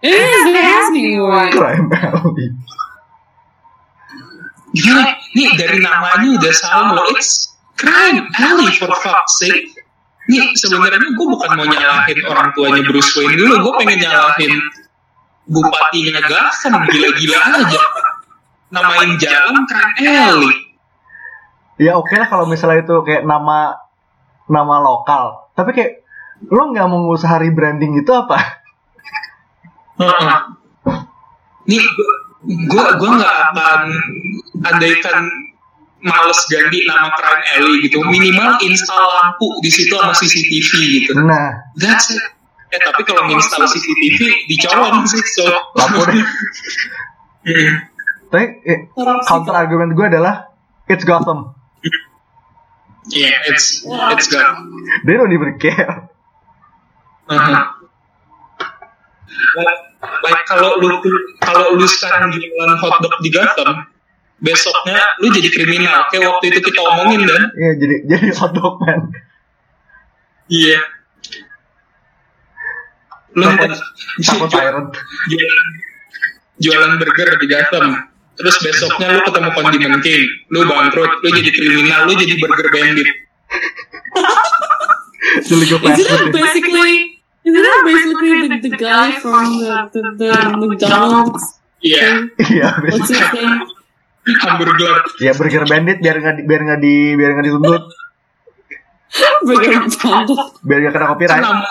It is asking for it. Crime Alley. Gila, nih dari namanya udah salah loh. It's crime alley for fuck's sake. Nih sebenarnya gue bukan mau nyalahin orang tuanya Bruce Wayne dulu, gue pengen nyalahin bupatinya Gotham gila-gila aja. Namain jalan crime alley. Ya oke lah kalau misalnya itu kayak nama nama lokal. Tapi kayak lo nggak mau ngusaha rebranding itu apa? Nih gue gue nggak akan andaikan males ganti nama crime alley gitu minimal install lampu di situ sama CCTV gitu Nah, that's it eh tapi kalau install CCTV dicolong sih so lampu deh. Hmm. Tapi eh, counter argument gue adalah it's Gotham. yeah it's it's good They don't even care. Uh-huh. like, like kalau lu kalau lu sekarang jualan hotdog di Gotham besoknya lu jadi kriminal. Kayak waktu itu kita omongin dan Iya jadi jadi hotdog man. iya. Lu Takut takut tyrant. jualan jualan burger di Gotham. Terus besoknya lu ketemu Condiment King. Lu bangkrut lu jadi kriminal lu jadi burger bandit. Jadi that basically? Isn't that basically the, the guy from the, the, the McDonald's? iya Iya, What's his name? hamburger ya burger bandit biar nggak di- biar nggak di biar nggak dituntut. Burger Bandit. biar nggak kena copyright. Nama,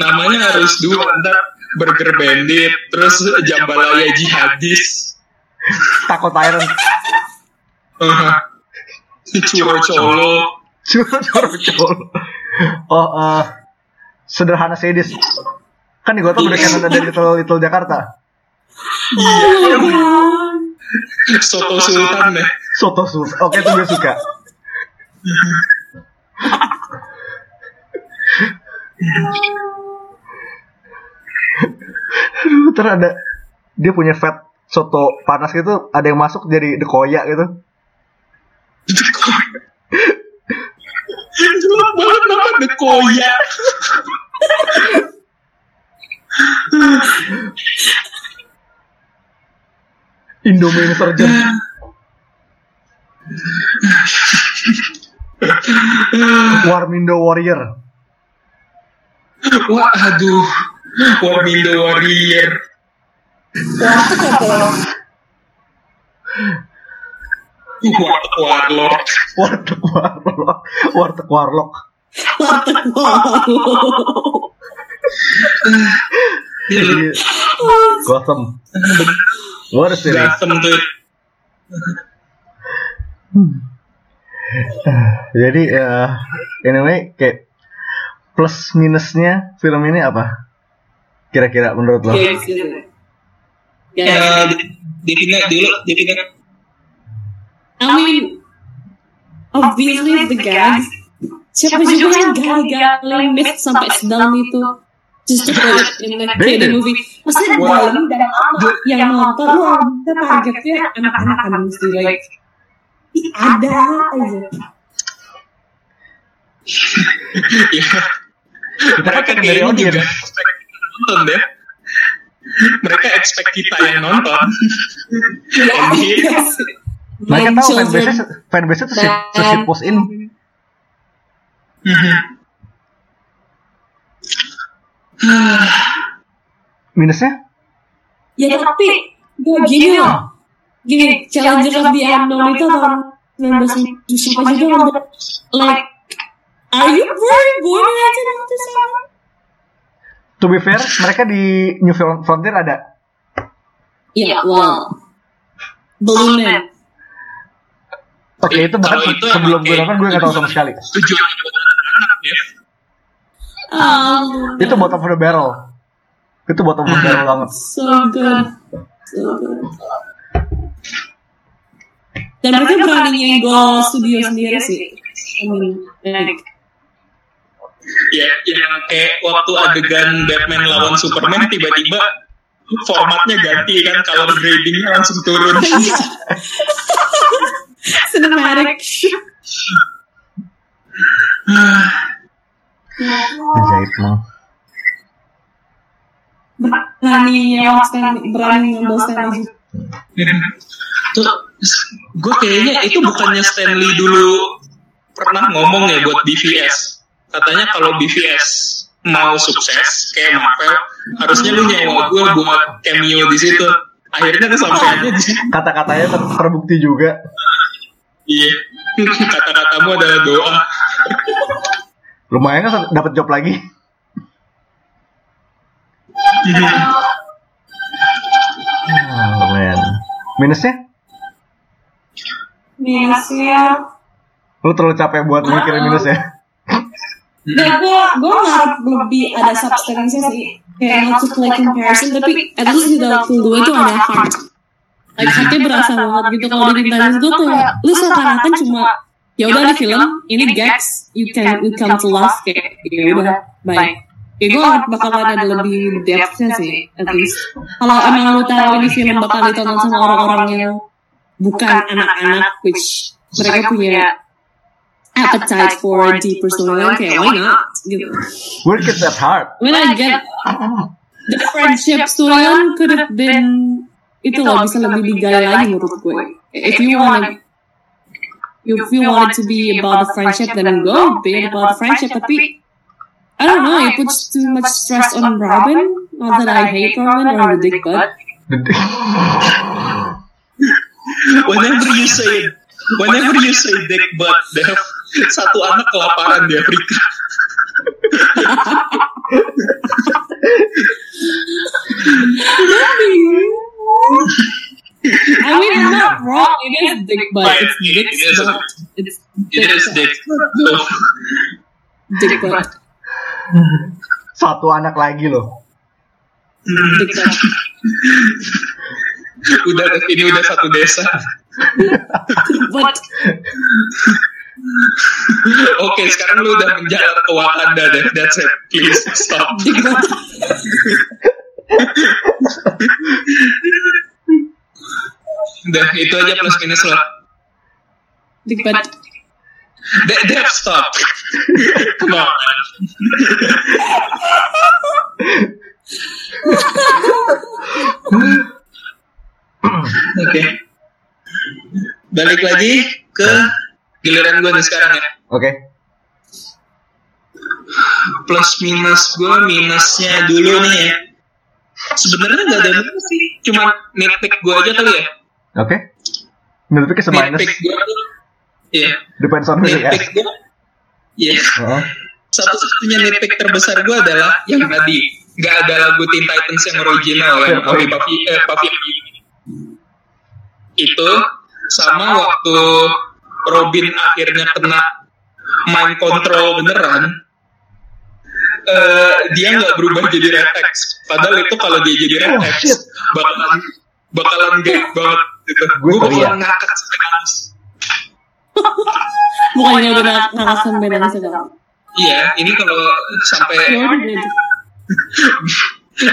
namanya harus dua ntar burger bandit terus jambalaya jihadis. Takut tyrant. Uh, curo colo cuma coro coro oh eh, sederhana sadis kan di Gotham udah kanan ada little little Jakarta. God. soto sultan deh. Soto sus oke itu gue suka. Ntar ada dia punya fat soto panas gitu ada yang masuk jadi dekoya gitu. Jelek banget nama dekoya Indomie Insurgent Warmindo Warrior Wah, aduh. Warmindo Warrior. Warteg Warlord. Warteg Warlock. Warteg Warlock. Warteg wow. Iya, Gotham. What a series. Gotham tuh. Jadi ya anyway kayak plus minusnya film ini apa? Kira-kira menurut lo? Gags gitu. Ya, Gags. Divina dulu, Divina. I mean, obviously the gags. Siapa juga yang gali-gali myth sampai sedalam itu? Just to put it in a kid movie. Maksudnya dalam dan apa yang nonton, wah kita targetnya anak-anak kan mesti like ada aja. Ya, Kita kan mereka pengen dari audiens. nonton deh. Mereka expect kita yang nonton. And here, Mereka tahu fanbase fanbase tuh se- se post ini. Minusnya? Ya tapi gak gini loh. Gini, Challenger of the Unknown itu tahun 1970 siapa juga untuk like Are you very born aja nanti sama? To be fair, mereka di New Fron- Frontier ada. Iya, wow. Balloon Man. Oke, itu bahkan itu sebelum gue nonton gue gak tahu sama sekali. tujuan ya. Um, Itu bottom of the barrel. Itu bottom of the barrel banget. so good. So good. Dan mereka berani nyenggol studio sendiri sih. I mean, like, Ya, yang kayak waktu adegan Batman lawan Superman tiba-tiba formatnya ganti kan color gradingnya langsung turun. cinematic. Ajaib mah. berani stand, berani ngambil stand aja. Tuh, gue kayaknya itu bukannya Stanley dulu pernah ngomong ya buat BVS. Katanya kalau BVS mau sukses kayak Marvel, harusnya lu nyewa gue buat cameo di situ. Akhirnya kesampaiannya di situ. Kata-katanya ter- terbukti juga. Iya, kata-katamu adalah doa. Lumayan kan dapat job lagi. Oh, man. Minusnya? Minusnya, Lu terlalu capek buat mikirin minusnya. dan gue gue ngarep lebih ada substance sih. Kayak not to play comparison, tapi at least di dalam film gue itu ada heart. Like heartnya berasa banget gitu. Kalau di Titans gue kayak, lu seakan-akan cuma ya udah di film ini gags you can you come to laugh kayak ya udah baik Kayak gue bakalan ada lebih depthnya sih, at least. Kalau emang lu tahu ini film bakal ditonton sama orang-orang yang bukan anak-anak, which mereka punya appetite for deeper storyline, kayak why not? Gitu. We're kids at heart. I mean, I get the friendship storyline could have been itu loh bisa lebih digali lagi menurut gue. If you want if you want it to be about the friendship, then go be about the friendship. Tapi I don't know, it puts too much stress on Robin. Not that I hate Robin or the dick butt. Whenever you say whenever you say dick butt, Dev, satu anak kelaparan di Afrika. I mean, I'm not wrong. It is dick butt. It's It dick butt. It's It is dick. Dick butt. Satu anak lagi loh. Dick butt. udah ini udah satu desa. But Oke, sekarang lu udah menjalar ke Wakanda deh. That's it. Please stop. dick butt. Udah itu aja plus minus lo. Dick butt. De- Dev stop. Come on. Oke. Balik lagi ke giliran gue nih sekarang ya. Oke. plus minus gue minusnya dulu nih ya. Sebenarnya nggak ada minus sih, cuma nitpick gue aja kali ya. Oke. Menurut ke minus Nitpick gue tuh, iya. depends on ya. Nitpick gue, iya. Oh. Satu-satunya nitpick terbesar gue adalah yang tadi nggak ada lagu Teen Titans yang original yang Papi Papi eh, Papi itu sama waktu Robin akhirnya kena mind control beneran eh, dia nggak berubah jadi Red X padahal itu kalau dia jadi Red Oh, X bakalan bakalan gak banget Gue nangis. Bukannya udah sampai nangis sekarang. iya ini kalau sampai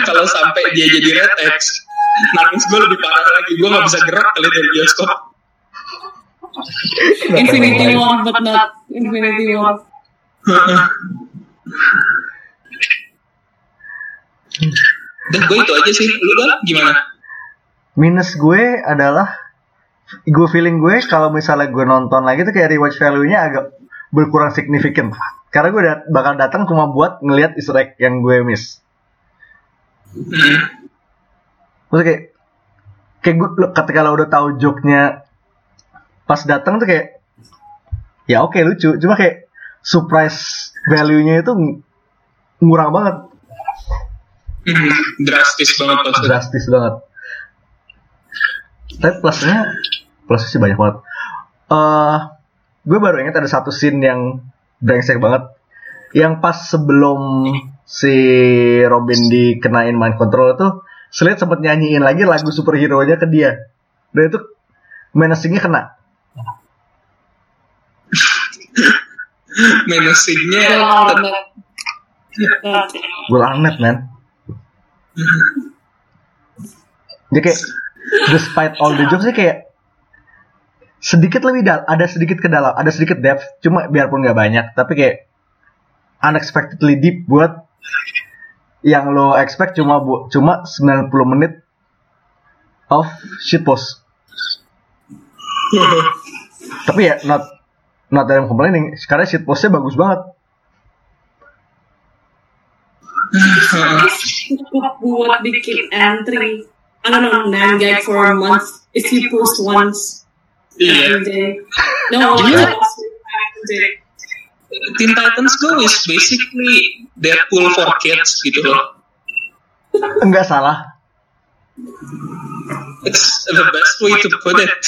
kalau sampai dia jadi Red X nangis gue lebih parah lagi. Gue nggak bisa gerak kali dari bioskop. Infinity War but not Infinity War. dan gue itu aja sih. Lu kan gimana Minus gue adalah gue feeling gue kalau misalnya gue nonton lagi tuh kayak rewatch value-nya agak berkurang signifikan. Karena gue dat- bakal datang cuma buat ngelihat easter egg yang gue miss. Maksudnya kayak kayak gue ketika lo udah tahu joke-nya pas datang tuh kayak ya oke lucu, cuma kayak surprise value-nya itu ngurang banget, drastis banget pas drastis banget. Tapi plusnya plusnya sih banyak banget. eh gue baru ingat ada satu scene yang brengsek banget. Yang pas sebelum si Robin dikenain mind control itu, Slade sempat nyanyiin lagi lagu superhero-nya ke dia. Dan itu menacingnya kena. menacingnya Gue lanet, man. Dia kayak, despite all the jokes sih kayak sedikit lebih dal ada sedikit ke dalam ada sedikit depth cuma biarpun nggak banyak tapi kayak unexpectedly deep buat yang lo expect cuma bu cuma 90 menit of shitpost tapi ya not not I'm complaining karena shitpostnya bagus banget. Buat bikin entry I don't know nine gag for a month. If you post once yeah. every day. No Iya. you post every day. Teen Titans Go is basically Deadpool for kids gitu loh enggak salah. It's the best way to put it.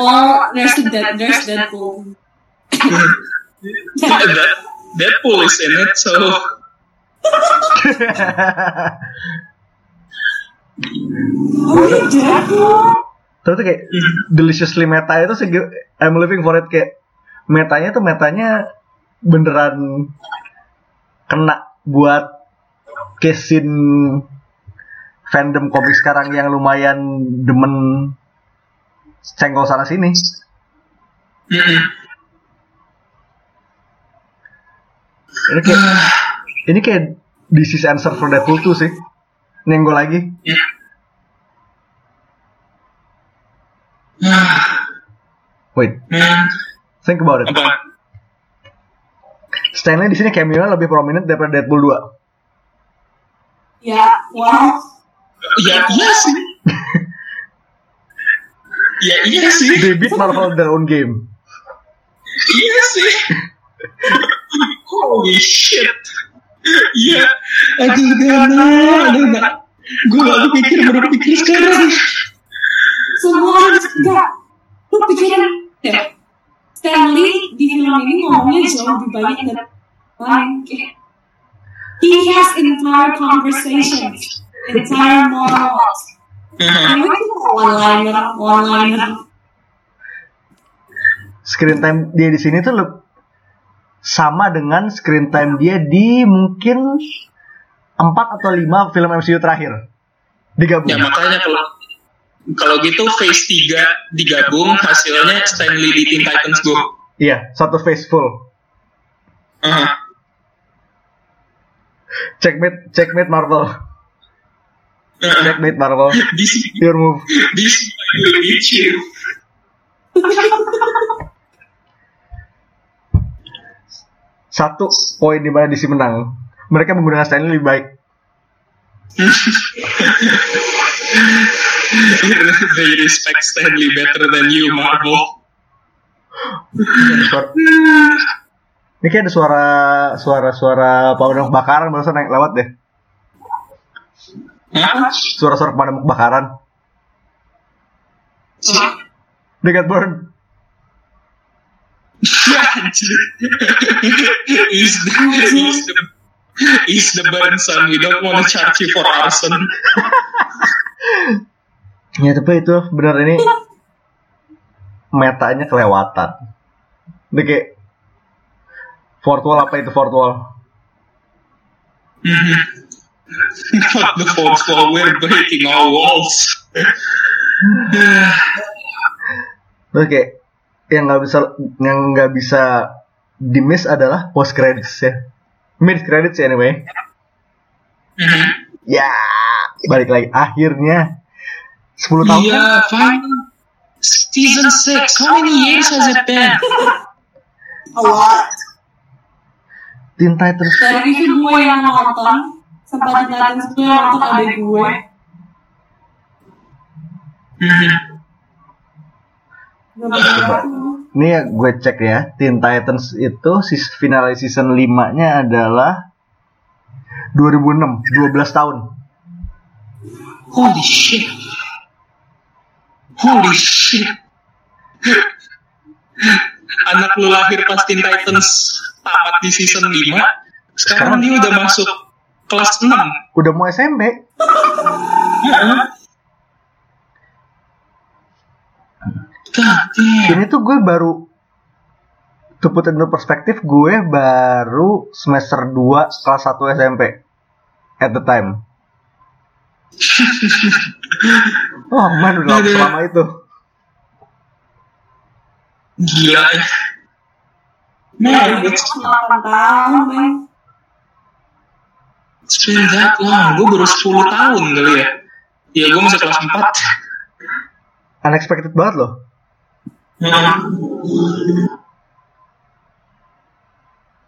Oh there's the dead there's Deadpool. That- Deadpool is in it so oh. Oh Terus tuh kayak deliciously meta itu sih I'm living for it kayak metanya tuh metanya beneran kena buat kesin fandom komik sekarang yang lumayan demen cenggol sana sini. Ini kayak ini kayak this is answer for Deadpool 2 sih. Nyenggol lagi. Wait, Hmm, think about it. apa Stanley di sini cameo lebih prominent daripada Deadpool 2. ya wow ya iya sih ya iya sih They beat Marvel in their own game. iya sih holy shit iya. Aduh Dana Dana gue gak kepikir baru pikir sekarang. Semua enggak. Lu pikirin ya Stanley di film ini ngomongnya jauh lebih banyak lain Kayak, he has entire conversations entire monologues. Ini one liner one liner Screen time dia di sini tuh leb- sama dengan screen time dia di mungkin 4 atau 5 film MCU terakhir. Digabung. ya makanya kalau kalau gitu phase 3 digabung hasilnya Stanley di Teen Titans Go Iya, satu face full. uh, Checkmate, checkmate Marvel. Checkmate Marvel. this Your move. this will satu poin di mana DC menang. Mereka menggunakan Stanley lebih baik. They respect Stanley better than you, Marvel. Ini kayak ada suara suara suara pemadam kebakaran barusan naik lewat deh. Suara-suara pemadam kebakaran. Dekat burn. Is the, is the, is the burn son. We don't want to charge you for arson. Ya tapi itu benar ini metanya kelewatan. Ini kayak fourth wall apa itu fourth wall? Not the fourth wall. We're breaking all walls. Terus kayak yang nggak bisa yang nggak bisa di miss adalah post credits ya. Mid credits anyway. Mhm. Ya, balik lagi akhirnya 10 tahun kan? Yeah, finally. Season 6. How many years has it been? A lot. Teen Titans Dari review gue yang nonton, sempat di Titans gue yang nonton ada gue. Mhm. Ini ya gue cek ya, Teen Titans itu final season 5-nya adalah 2006, 12 tahun. Holy shit. Holy shit. Anak lu lahir pas Teen Titans tamat di season 5. Sekarang dia udah masuk kelas 6. Udah mau SMP. God damn. Ini tuh gue baru to put into perspektif gue baru semester 2 kelas 1 SMP at the time. Oh man udah Aduh. selama itu. Gila ya. Man, it's, 8 tahun, that long. Gue baru 10 tahun kali ya. Ya gue masih kelas 4. Unexpected banget loh.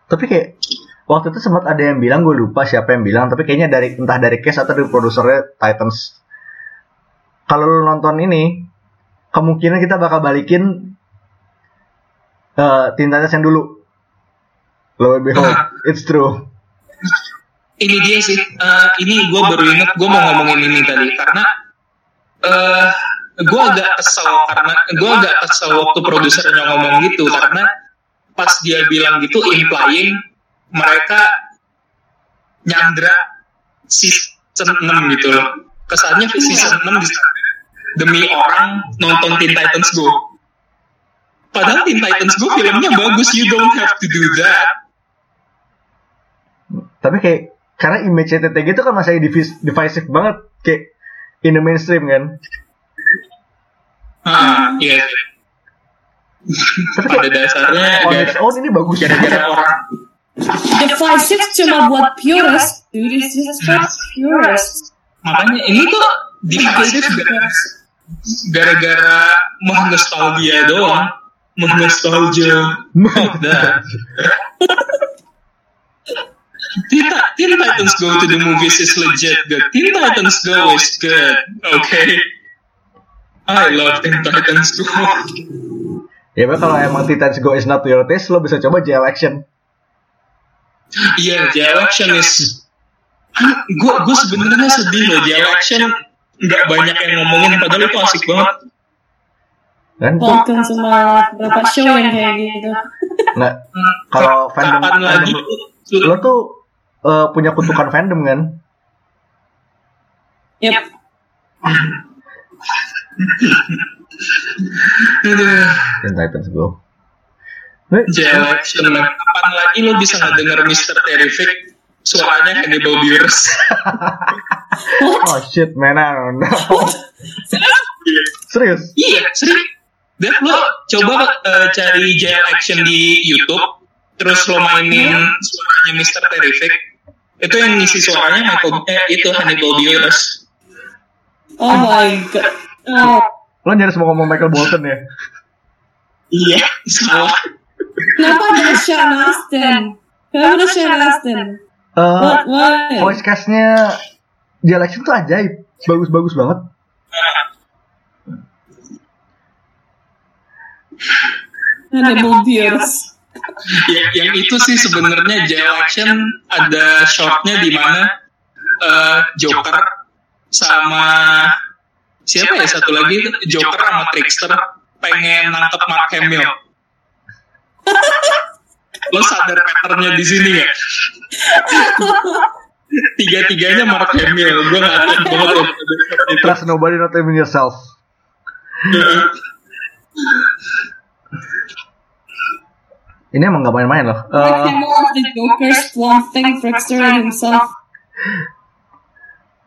Tapi kayak waktu itu sempat ada yang bilang gue lupa siapa yang bilang tapi kayaknya dari entah dari case atau dari produsernya Titans. Kalau lu nonton ini kemungkinan kita bakal balikin uh, Teen Titans yang dulu. Lo behold, it's true. ini dia sih eh, ini gue baru inget gue mau ngomongin ini tadi karena eh gue agak kesel karena gue agak kesel waktu produsernya ngomong gitu karena pas dia bilang gitu implying mereka nyandra season 6 gitu loh. Kesannya season 6 bisa demi orang nonton Teen Titans Go. Padahal Teen Titans Go filmnya bagus you don't have to do that. Tapi kayak karena image TTG itu kan masih divis- divisive banget kayak in the mainstream kan. Ah iya Tapi pada dasarnya on gara- its own ini bagus. gara-gara orang Divisive cuma buat purist. Dude, it's just for purist. makanya ini tuh divisive gara- gara-gara mah nostalgia doang mah nostalgia. Teen, Ti- Teen Titans Go to the movies is legit good. Teen Titans Go is good. Okay. I love Teen Titans Go. Ya but kalau emang Titans Go is not to your taste, lo bisa coba JL Action. Iya, Jail Action is. Gue gue sebenarnya sedih loh. Jail Action nggak banyak yang ngomongin padahal itu asik banget. Kan? Tonton semua berapa show yang kayak gitu. Nggak. Kalau fandom, Kapan lagi? fandom lo tuh eh, punya kutukan fandom kan? Yep. Teen Titans Go. Nih, Jail Action lah. Kapan lagi lo bisa ngedenger Mr. Terrific? Suaranya Hannibal Buress. Oh shit, man, I don't know. Serius? Iya, serius. Dan lo coba eh, cari jail action di YouTube, terus lo mainin suaranya Mr. Terrific. Itu yang ngisi suaranya Michael, eh, itu Hannibal Buress. Oh my god. Oh. Lo nyaris mau ngomong Michael Bolton ya? Iya, salah. Kenapa ada Sean Astin? Kenapa Sean Astin? Eh, What? Why? voice castnya di election tuh ajaib, bagus-bagus banget. Hannibal Tears. Ya, yang itu sih sebenarnya J Election ada shotnya di mana eh, Joker sama siapa ya satu lagi Joker sama Trickster pengen nangkep Mark Hamill. Lo sadar patternnya di sini ya? Tiga-tiganya Mark Hamill. Gue gak tahu banget. Trust nobody, not even yourself. Ini emang gak main-main loh. Eh, Mark Hamill as the Joker, Swamp Thing, Trickster, and himself.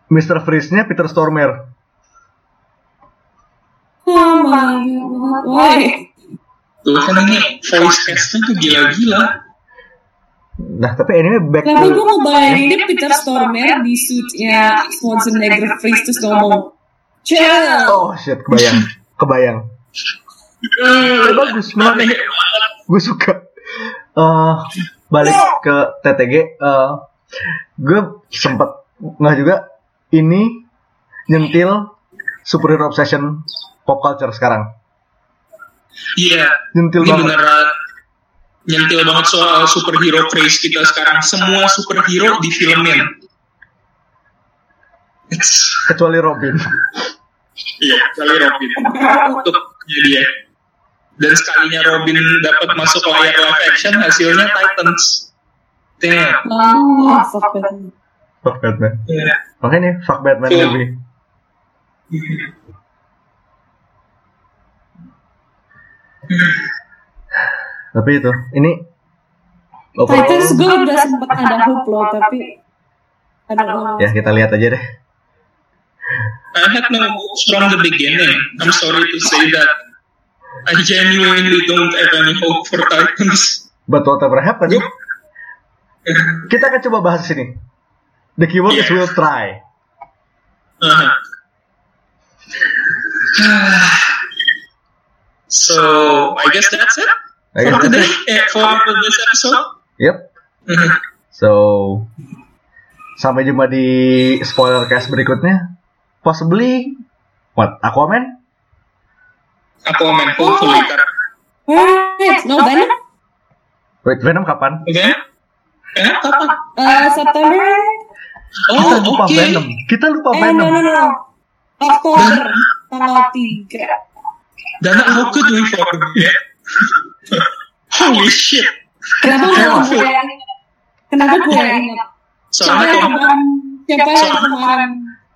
Mr. Freeze-nya Peter Stormare. Oh my god, why? Tuh kan ini voice castnya tuh gila-gila. Nah, tapi anyway back Kenapa gue to ngebayangin dia Peter Stormare di suitnya Schwarzenegger Freeze terus ngomong Chill! Oh shit, kebayang. Kebayang. Eh, bagus, menarik. Gue suka. Eh, balik ke TTG. eh, gue sempet nggak juga ini nyentil superhero obsession pop culture sekarang. Iya. Nyentil Ini banget. beneran nyentil banget soal superhero craze kita sekarang. Semua superhero difilmin. It's, Kecuali Robin. iya, kali Robin. Untuk dia. Dan sekalinya Robin dapat masuk layar live action, hasilnya Titans. Damn. Oh, fuck Batman. Fuck Batman. Iya. Makanya nih, fuck Batman Iya. movie. Tapi itu, ini overall, Titans gue udah sempet ada hope loh, tapi know. ya kita lihat aja deh. I had no hopes from the beginning. I'm sorry to say that. I genuinely don't have any hope for Titans. But whatever happens, kita akan coba bahas sini. The keyword is will try. Uh-huh. So I guess that's it I guess for that's today. Eh, for this episode. Yep. Mhm. So sampai jumpa di spoiler cast berikutnya. Possibly what? Aquaman? Aquaman, hopefully. Wait, no Venom? Wait, Venom kapan? Oke? Eh, kapan? Uh, September? Oh, Kita lupa oke. Venom. Kita lupa Eh, Venom. no, no, no. Oktober, tanggal 3. Dana, how could we forget? Holy shit. Kenapa gue yang Kenapa gue yang ingat? Soalnya yang Tom, siapa yang kemarin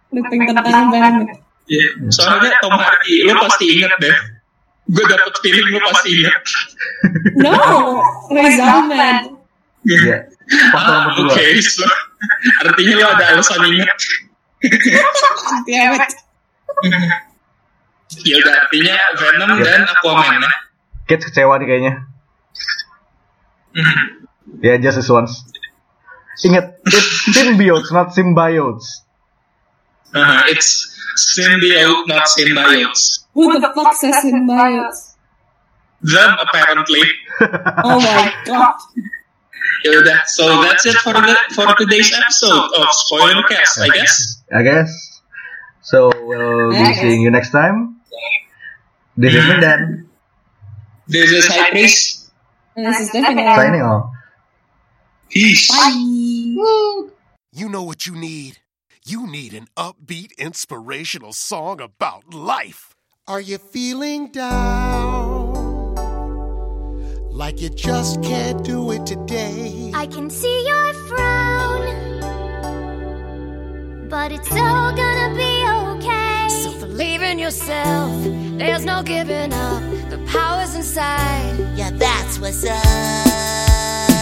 flipping tentang Venom? Iya, soalnya Tom Hardy, lo pasti inget deh. Gue dapet feeling lo pasti inget. No, Riz Ahmed. Iya. Ah, oke, so, artinya lo ada alasan inget. Damn it. Ya udah artinya Venom Ya. dan Aquaman ya. Kids kecewa nih kayaknya. Mhm. Ya, just this once. Ingat, it's symbiotes, not symbiotes. Uh, it's symbiote, not symbiotes. Who the fuck says symbiotes? Them apparently. Oh my god. Ya udah, so that's it for the for today's episode of Spoilercast, I guess. I guess. So we'll be seeing you next time. This is Mindan This is High Priest. And this is Stephanie. signing off. Peace. Bye. You know what you need? You need an upbeat, inspirational song about life. Are you feeling down? Like you just can't do it today? I can see your frown, but it's all gonna be okay. So believe in yourself. There's no giving up. The power's inside. Yeah, that's what's up.